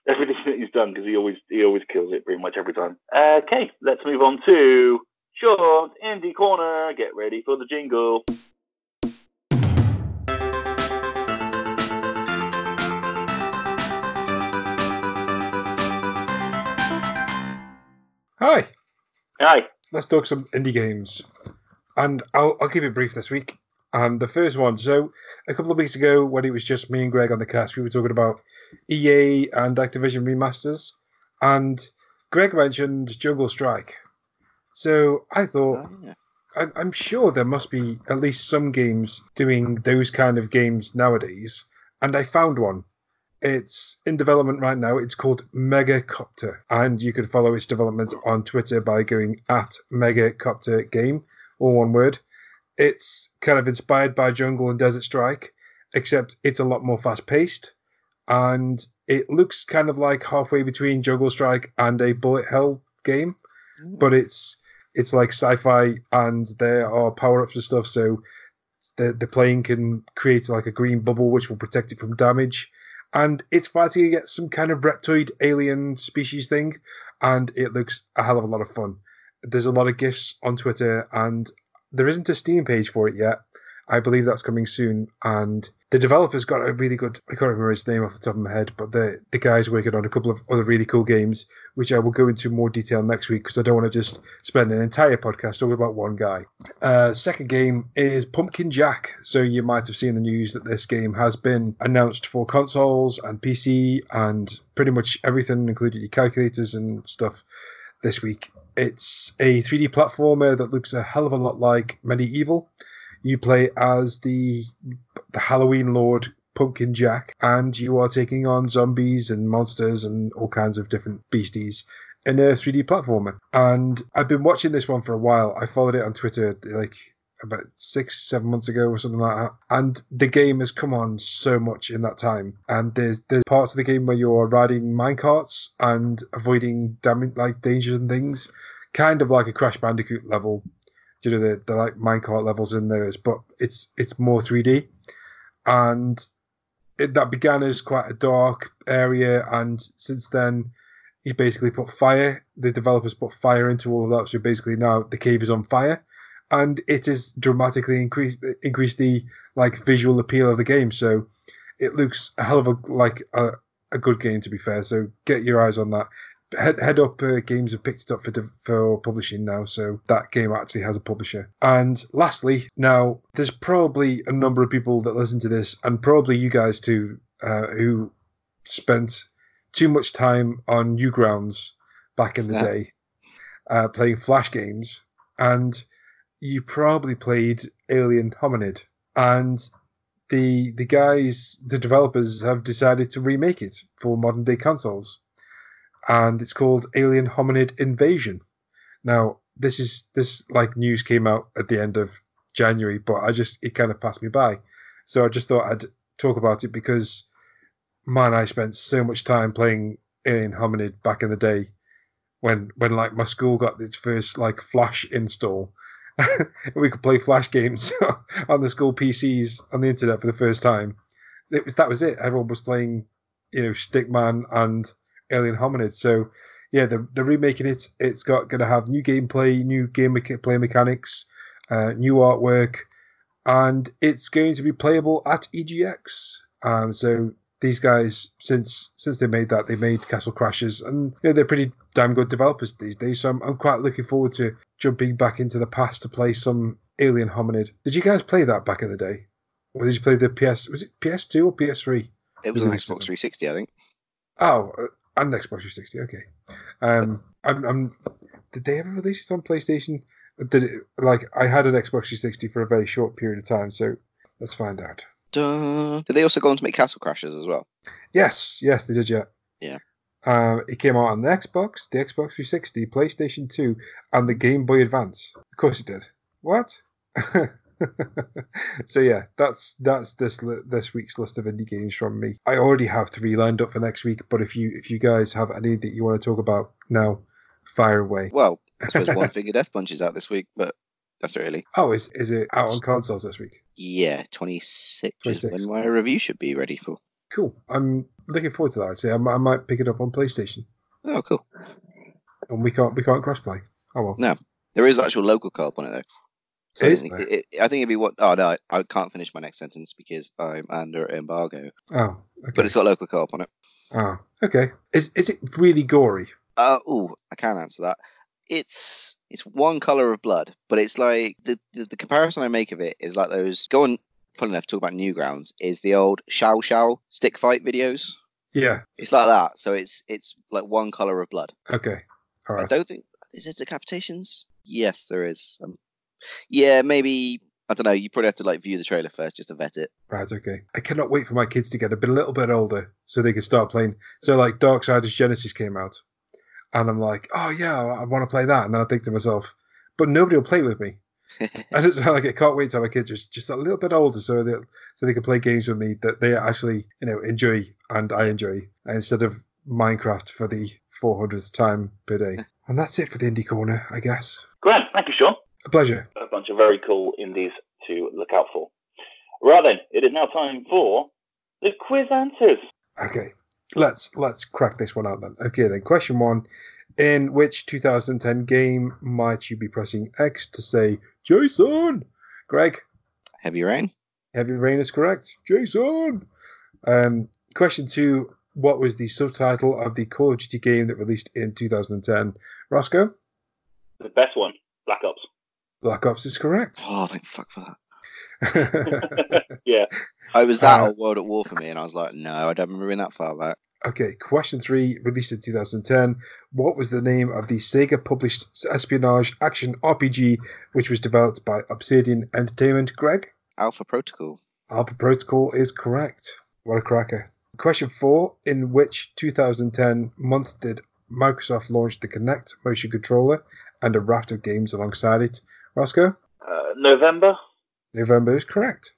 everything that he's done because he always he always kills it pretty much every time. Okay, let's move on to Short Indie Corner. Get ready for the jingle. Hi. Hi. Let's talk some indie games and I'll, I'll keep it brief this week. And the first one, so a couple of weeks ago, when it was just me and Greg on the cast, we were talking about EA and Activision remasters, and Greg mentioned Jungle Strike. So I thought, oh, yeah. I, I'm sure there must be at least some games doing those kind of games nowadays, and I found one. It's in development right now. It's called Megacopter, and you can follow its development on Twitter by going at Megacopter Game all one word. It's kind of inspired by Jungle and Desert Strike, except it's a lot more fast paced, and it looks kind of like halfway between Jungle Strike and a bullet hell game, mm. but it's it's like sci-fi and there are power-ups and stuff. So the the plane can create like a green bubble which will protect it from damage, and it's fighting against some kind of reptoid alien species thing, and it looks a hell of a lot of fun there's a lot of gifs on Twitter, and there isn't a Steam page for it yet. I believe that's coming soon, and the developer's got a really good. I can't remember his name off the top of my head, but the the guy's working on a couple of other really cool games, which I will go into more detail next week because I don't want to just spend an entire podcast talking about one guy. Uh, second game is Pumpkin Jack. So you might have seen the news that this game has been announced for consoles and PC and pretty much everything, including your calculators and stuff, this week. It's a 3D platformer that looks a hell of a lot like MediEvil. You play as the the Halloween Lord Pumpkin Jack, and you are taking on zombies and monsters and all kinds of different beasties in a 3D platformer. And I've been watching this one for a while. I followed it on Twitter like about six, seven months ago or something like that. And the game has come on so much in that time. And there's there's parts of the game where you're riding minecarts and avoiding damage like dangers and things, kind of like a Crash Bandicoot level. You know, the, the like minecart levels in those, but it's it's more 3D. And it, that began as quite a dark area, and since then, he's basically put fire. The developers put fire into all of that, so basically now the cave is on fire, and it has dramatically increased increased the like visual appeal of the game. So it looks a hell of a like a, a good game to be fair. So get your eyes on that. Head, head up uh, games have picked it up for for publishing now, so that game actually has a publisher. And lastly, now there's probably a number of people that listen to this, and probably you guys too, uh, who spent too much time on Newgrounds back in the Yeah. day, uh, playing Flash games, and you probably played Alien Hominid, and the the guys, the developers, have decided to remake it for modern day consoles, and it's called Alien Hominid Invasion. Now, this is this like news came out at the end of January, but I just it kind of passed me by, so I just thought I'd talk about it because man, I spent so much time playing Alien Hominid back in the day when when like my school got its first like Flash install. (laughs) we could play Flash games (laughs) on the school PCs on the internet for the first time. It was that was it. Everyone was playing, you know, Stickman and Alien Hominid. So yeah, they're, they're remaking it. It's got going to have new gameplay, new game play mechanics, uh, new artwork, and it's going to be playable at EGX. Um, so these guys, since since they made that, they made Castle Crashers, and you know, they're pretty damn good developers these days. So I'm, I'm quite looking forward to jumping back into the past to play some Alien Hominid. Did you guys play that back in the day, or did you play the PS? Was it PS2 or PS3? It was on Released Xbox 360, I think. Oh, uh, and Xbox 360. Okay. Um, I'm, I'm. Did they ever release it on PlayStation? Did it like I had an Xbox 360 for a very short period of time? So let's find out. Dun. Did they also go on to make Castle Crashers as well? Yes, yes, they did. Yeah. Yeah. Uh, it came out on the Xbox, the Xbox 360, PlayStation 2, and the Game Boy Advance. Of course it did. What? (laughs) so yeah, that's that's this li- this week's list of indie games from me. I already have three lined up for next week, but if you if you guys have any that you want to talk about now, fire away. Well, I suppose (laughs) One Finger Death Punch is out this week, but that's early. Oh, is is it out on consoles this week? Yeah, 26 is 26. when my review should be ready for. Cool. I'm looking forward to that. Actually, I, might- I might pick it up on PlayStation, Oh, cool. and we can't we can't crossplay. Oh well. No. There is actual local co-op on it though. So I Is think there? it, I think it'd be what? Oh no, I, I can't finish my next sentence because I'm under embargo. Oh, okay. But it's got local co-op on it. Oh, okay. Is is it really gory? Uh, oh, I can't answer that. It's it's one color of blood, but it's like the, the the comparison I make of it is like those. Go on, fun enough, to talk about Newgrounds. Is the old Xiao Xiao stick fight videos? Yeah. It's like that. So it's it's like one color of blood. Okay. all right. I don't think is it decapitations. Yes, there is. Um, yeah, maybe I don't know. You probably have to like view the trailer first just to vet it. Right. Okay. I cannot wait for my kids to get a bit a little bit older so they can start playing. So like Dark Darksiders Genesis came out, and I'm like, oh yeah, I want to play that. And then I think to myself, but nobody will play with me. (laughs) I just (laughs) like I can't wait to have my kids just just a little bit older so that so they can play games with me that they actually you know enjoy and I enjoy uh, instead of Minecraft for the 400th time per day. (laughs) And that's it for the indie corner, I guess. Grant, thank you, Sean. A pleasure. A bunch of very cool indies to look out for. Right then, it is now time for the quiz answers. Okay, let's let's crack this one out then. Okay, then question one: In which 2010 game might you be pressing X to say Jason? Greg, Heavy Rain. Heavy Rain is correct. Jason. Um, question two: What was the subtitle of the Call of Duty game that released in 2010? Rossko, The best one, Black Ops. Black Ops is correct. Oh, thank fuck for that. (laughs) (laughs) Yeah, I was that Uh, or World at War for me, and I was like, no, I don't remember being that far back. Okay, question three: Released in 2010. What was the name of the Sega published espionage action RPG which was developed by Obsidian Entertainment? Greg. Alpha Protocol. Alpha Protocol is correct. What a cracker. Question four In which 2010 month did Microsoft launch the Kinect motion controller and a raft of games alongside it? Rossko? uh, November. November is correct.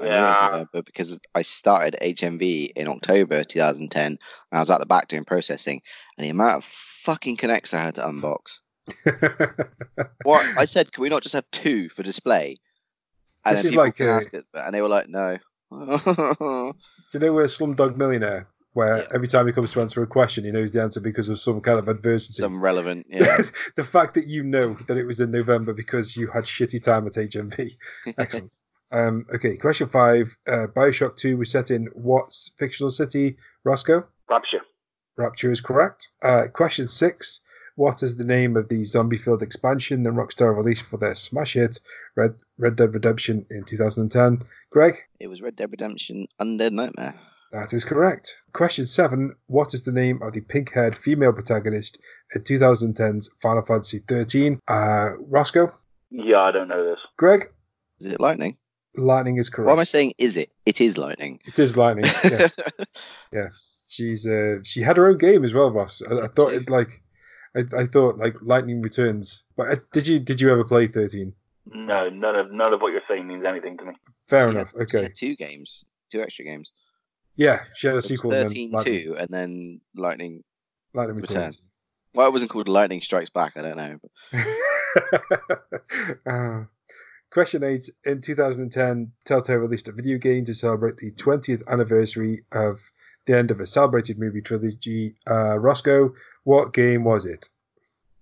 I knew it was Yeah. November because I started HMV in October 2010 and I was at the back doing processing and the amount of fucking Kinects I had to unbox. (laughs) What I said, can we not just have two for display? And This is like a- it, and they were like, no. (laughs) Do you know where Slumdog Millionaire, where Yeah. every time he comes to answer a question, he knows the answer because of some kind of adversity? Some relevant, (laughs) yeah. the fact that you know that it was in November because you had shitty time at HMV. Excellent. Um, okay, question five. Uh, Bioshock 2 was set in what fictional city, Rossko? Rapture. Rapture is correct. Uh, question six. What is the name of the zombie filled expansion that Rockstar released for their smash hit Red, Red Dead Redemption in 2010? Greg? It was Red Dead Redemption Undead Nightmare. That is correct. Question seven. What is the name of the pink haired female protagonist in 2010's Final Fantasy 13? Uh, Roscoe? Yeah, I don't know this. Greg? Is it Lightning? Lightning is correct. Why am I saying is it? It is Lightning. It is Lightning. Yes. (laughs) Yeah. She's uh, she had her own game as well, Ross. I, I thought it like I, I thought like Lightning Returns. But uh, did you did you ever play 13? No, none of none of what you're saying means anything to me. Fair She enough. had- she Okay. had two games, two extra games. Yeah, she had a It was sequel. and 13 Lightning, 2, and then Lightning. Lightning Return. Returns. Why it wasn't called Lightning Strikes Back, I don't know. But Uh, (laughs) question eight. In 2010, Telltale released a video game to celebrate the 20th anniversary of the end of a celebrated movie trilogy. Uh, Rossko, what game was it?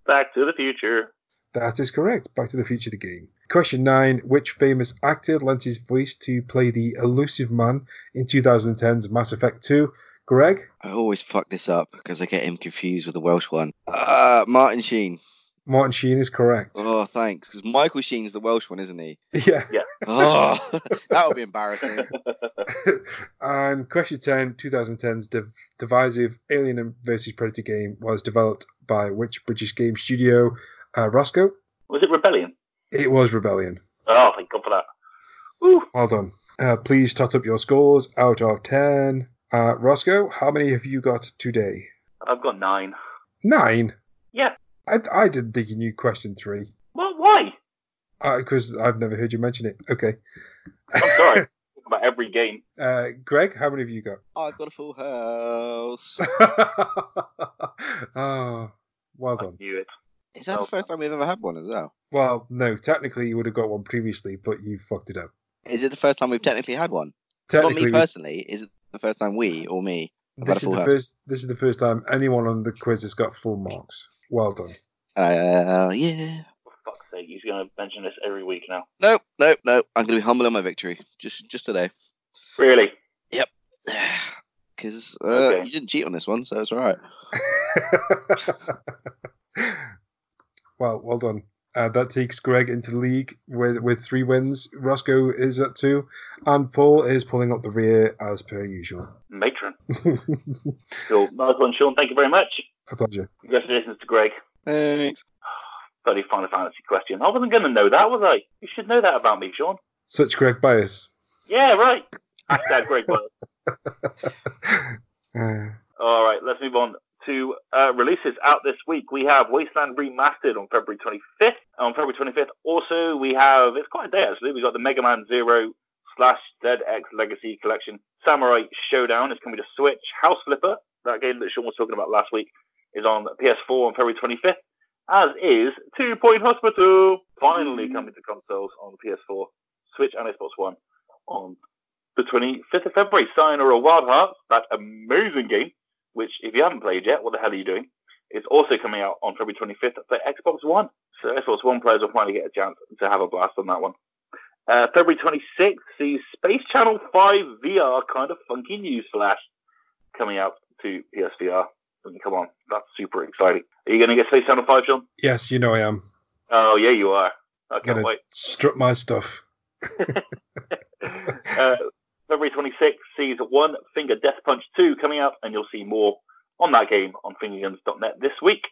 Back to the Future. That is correct. Back to the Future, the game. Question nine. Which famous actor lent his voice to play the elusive man in 2010's Mass Effect 2? Greg? I always fuck this up because I get him confused with the Welsh one. Uh, Martin Sheen. Martin Sheen is correct. Oh, thanks. Because Michael Sheen's the Welsh one, isn't he? (laughs) Yeah. Yeah. (laughs) Oh, (laughs) that would be embarrassing. and question 10 2010's div- divisive Alien versus Predator game was developed by which British game studio? Uh, Rossko? Was it Rebellion? It was Rebellion. Oh, thank God for that. Woo. Well done. Uh, please tot up your scores out of 10. Uh, Rossko, how many have you got today? I've got nine. Nine? Yeah. I, I didn't think you knew question three Well, why? because I've never heard you mention it. Okay. I'm sorry. (laughs) About every game. Uh, Greg, how many have you got? I've got a full house. (laughs) oh, well I done. knew it. Is that the first time we've ever had one as well? Well, no, technically you would have got one previously, but you fucked it up. Is it the first time we've technically had one? Not me personally. Is it the first time we or me? This is the house. first. This is the first time anyone on the quiz has got full marks. Well done. Uh, yeah. For fuck's sake, he's going to mention this every week now. Nope, nope, nope. I'm gonna be humble on my victory. Just, just today. Really? Yep. (sighs) Because uh, Okay. you didn't cheat on this one, so it's all right. (laughs) well, well done. Uh, that takes Greg into the league with with three wins. Rossko is at two, and Paul is pulling up the rear as per usual. Matron. (laughs) Cool. Nice one, Sean. Thank you very much. A pleasure. Congratulations to Greg. Thanks. (sighs) Bloody Final Fantasy question. I wasn't going to know that, was I? You should know that about me, Sean. Such Greg bias. Yeah, right. Hashtag Greg Wells. Uh, (laughs) All right, let's move on to uh, releases out this week. We have Wasteland Remastered on February 25th. On February 25th, also, we have, it's quite a day actually, we've got the Mega Man Zero slash ZX Legacy Collection. Samurai Shodown is coming to Switch. House Flipper, that game that Sean was talking about last week, is on PS4 on February 25th. As is Two Point Hospital, finally coming to consoles on PS4, Switch, and Xbox One on the 25th of February. Sayonara Wild Hearts, that amazing game which if you haven't played yet, what the hell are you doing? It's also coming out on February 25th for Xbox One. So Xbox One players will finally get a chance to have a blast on that one. Uh, February 26th sees Space Channel 5 VR kind of funky news flash coming out to PSVR. I mean, come on, that's super exciting. Are you going to get Space Channel 5, John? yes, you know I am. Oh, yeah, you are. I can't wait. strut my stuff. (laughs) uh, February 26th sees One Finger Death Punch 2 coming out, and you'll see more on that game on fingerguns.net this week,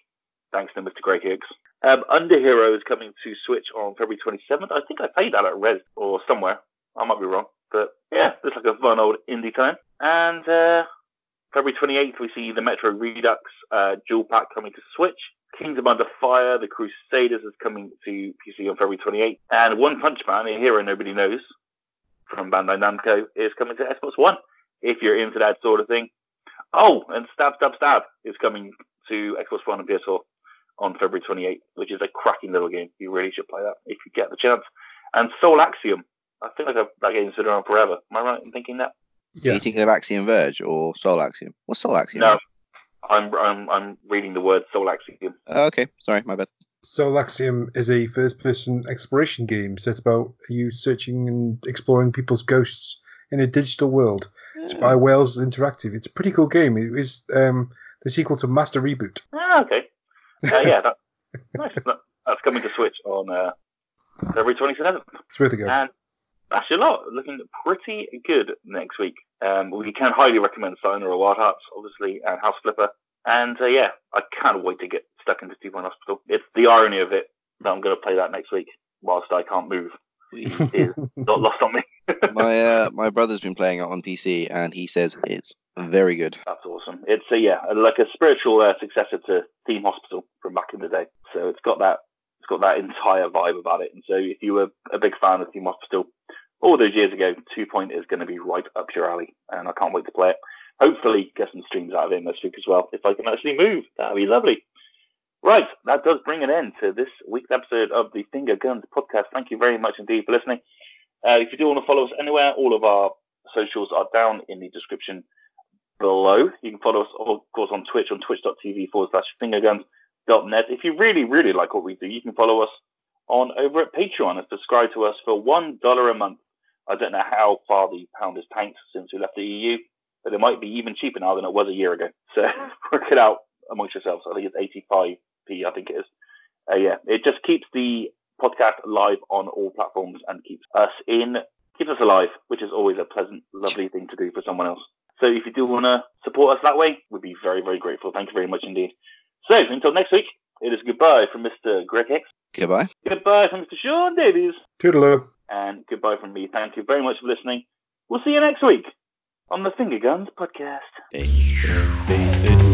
thanks to Mr. Greg Higgs. Um, Underhero is coming to Switch on February 27th. I think I played that at Rezzed or somewhere. I might be wrong. But yeah, it's like a fun old indie time. And uh, February 28th, we see the Metro Redux uh, dual pack coming to Switch. Kingdom Under Fire, The Crusaders is coming to PC on February 28th. And One Punch Man, a hero nobody knows, from Bandai Namco, is coming to Xbox One. If you're into that sort of thing. Oh, and Stab Stab Stab is coming to Xbox One and PS4 on February 28th, which is a cracking little game. You really should play that if you get the chance. And Soul Axiom. I think like that game's been around forever. Am I right in thinking that? Are you Yes. thinking of Axiom Verge or Soul Axiom? What's Soul Axiom? No. I'm, I'm I'm reading the word Soul Axiom. Oh, okay, sorry, my bad. Soul Axiom is a first person exploration game set about you searching and exploring people's ghosts in a digital world. It's by Wales Interactive. It's a pretty cool game. It is um, the sequel to Master Reboot. Ah, okay. Uh, yeah, that, (laughs) nice. That- That's coming to Switch on uh, February 27th. It's worth a go. And that's a lot. Looking pretty good next week. Um, we can highly recommend or Wild Hearts, obviously, and House Flipper. And uh, yeah, I can't wait to get stuck in Two Point Hospital. It's the irony of it that I'm going to play that next week whilst I can't move. Is (laughs) not lost on me. (laughs) my uh, my brother's been playing it on PC, and he says it's very good. That's awesome. It's a yeah, like a spiritual uh, successor to Theme Hospital from back in the day. So it's got that it's got that entire vibe about it. And so if you were a big fan of Theme Hospital all those years ago, Two Point is going to be right up your alley, and I can't wait to play it. Hopefully, get some streams out of it this week as well. If I can actually move, that'd be lovely. Right, that does bring an end to this week's episode of the Finger Guns podcast. Thank you very much indeed for listening. Uh, if you do want to follow us anywhere, all of our socials are down in the description below. You can follow us, of course, on Twitch on twitch.tv forward slash fingerguns.net. If you really, really like what we do, you can follow us on over at Patreon and subscribe to us for $1 a month. I don't know how far the pound has tanked since we left the EU, but it might be even cheaper now than it was a year ago. So (laughs) work it out amongst yourselves. I think it's 85p, I think it is. Uh, yeah, it just keeps the podcast live on all platforms and keeps us in, keeps us alive, which is always a pleasant, lovely thing to do for someone else. So if you do want to support us that way, we'd be very, very grateful. Thank you very much indeed. So until next week, it is goodbye from Mr. Greg Hicks, Goodbye. goodbye from Mr. Sean Davies, Toodaloo. and goodbye from me. Thank you very much for listening. We'll see you next week on the Finger Guns podcast. Hey.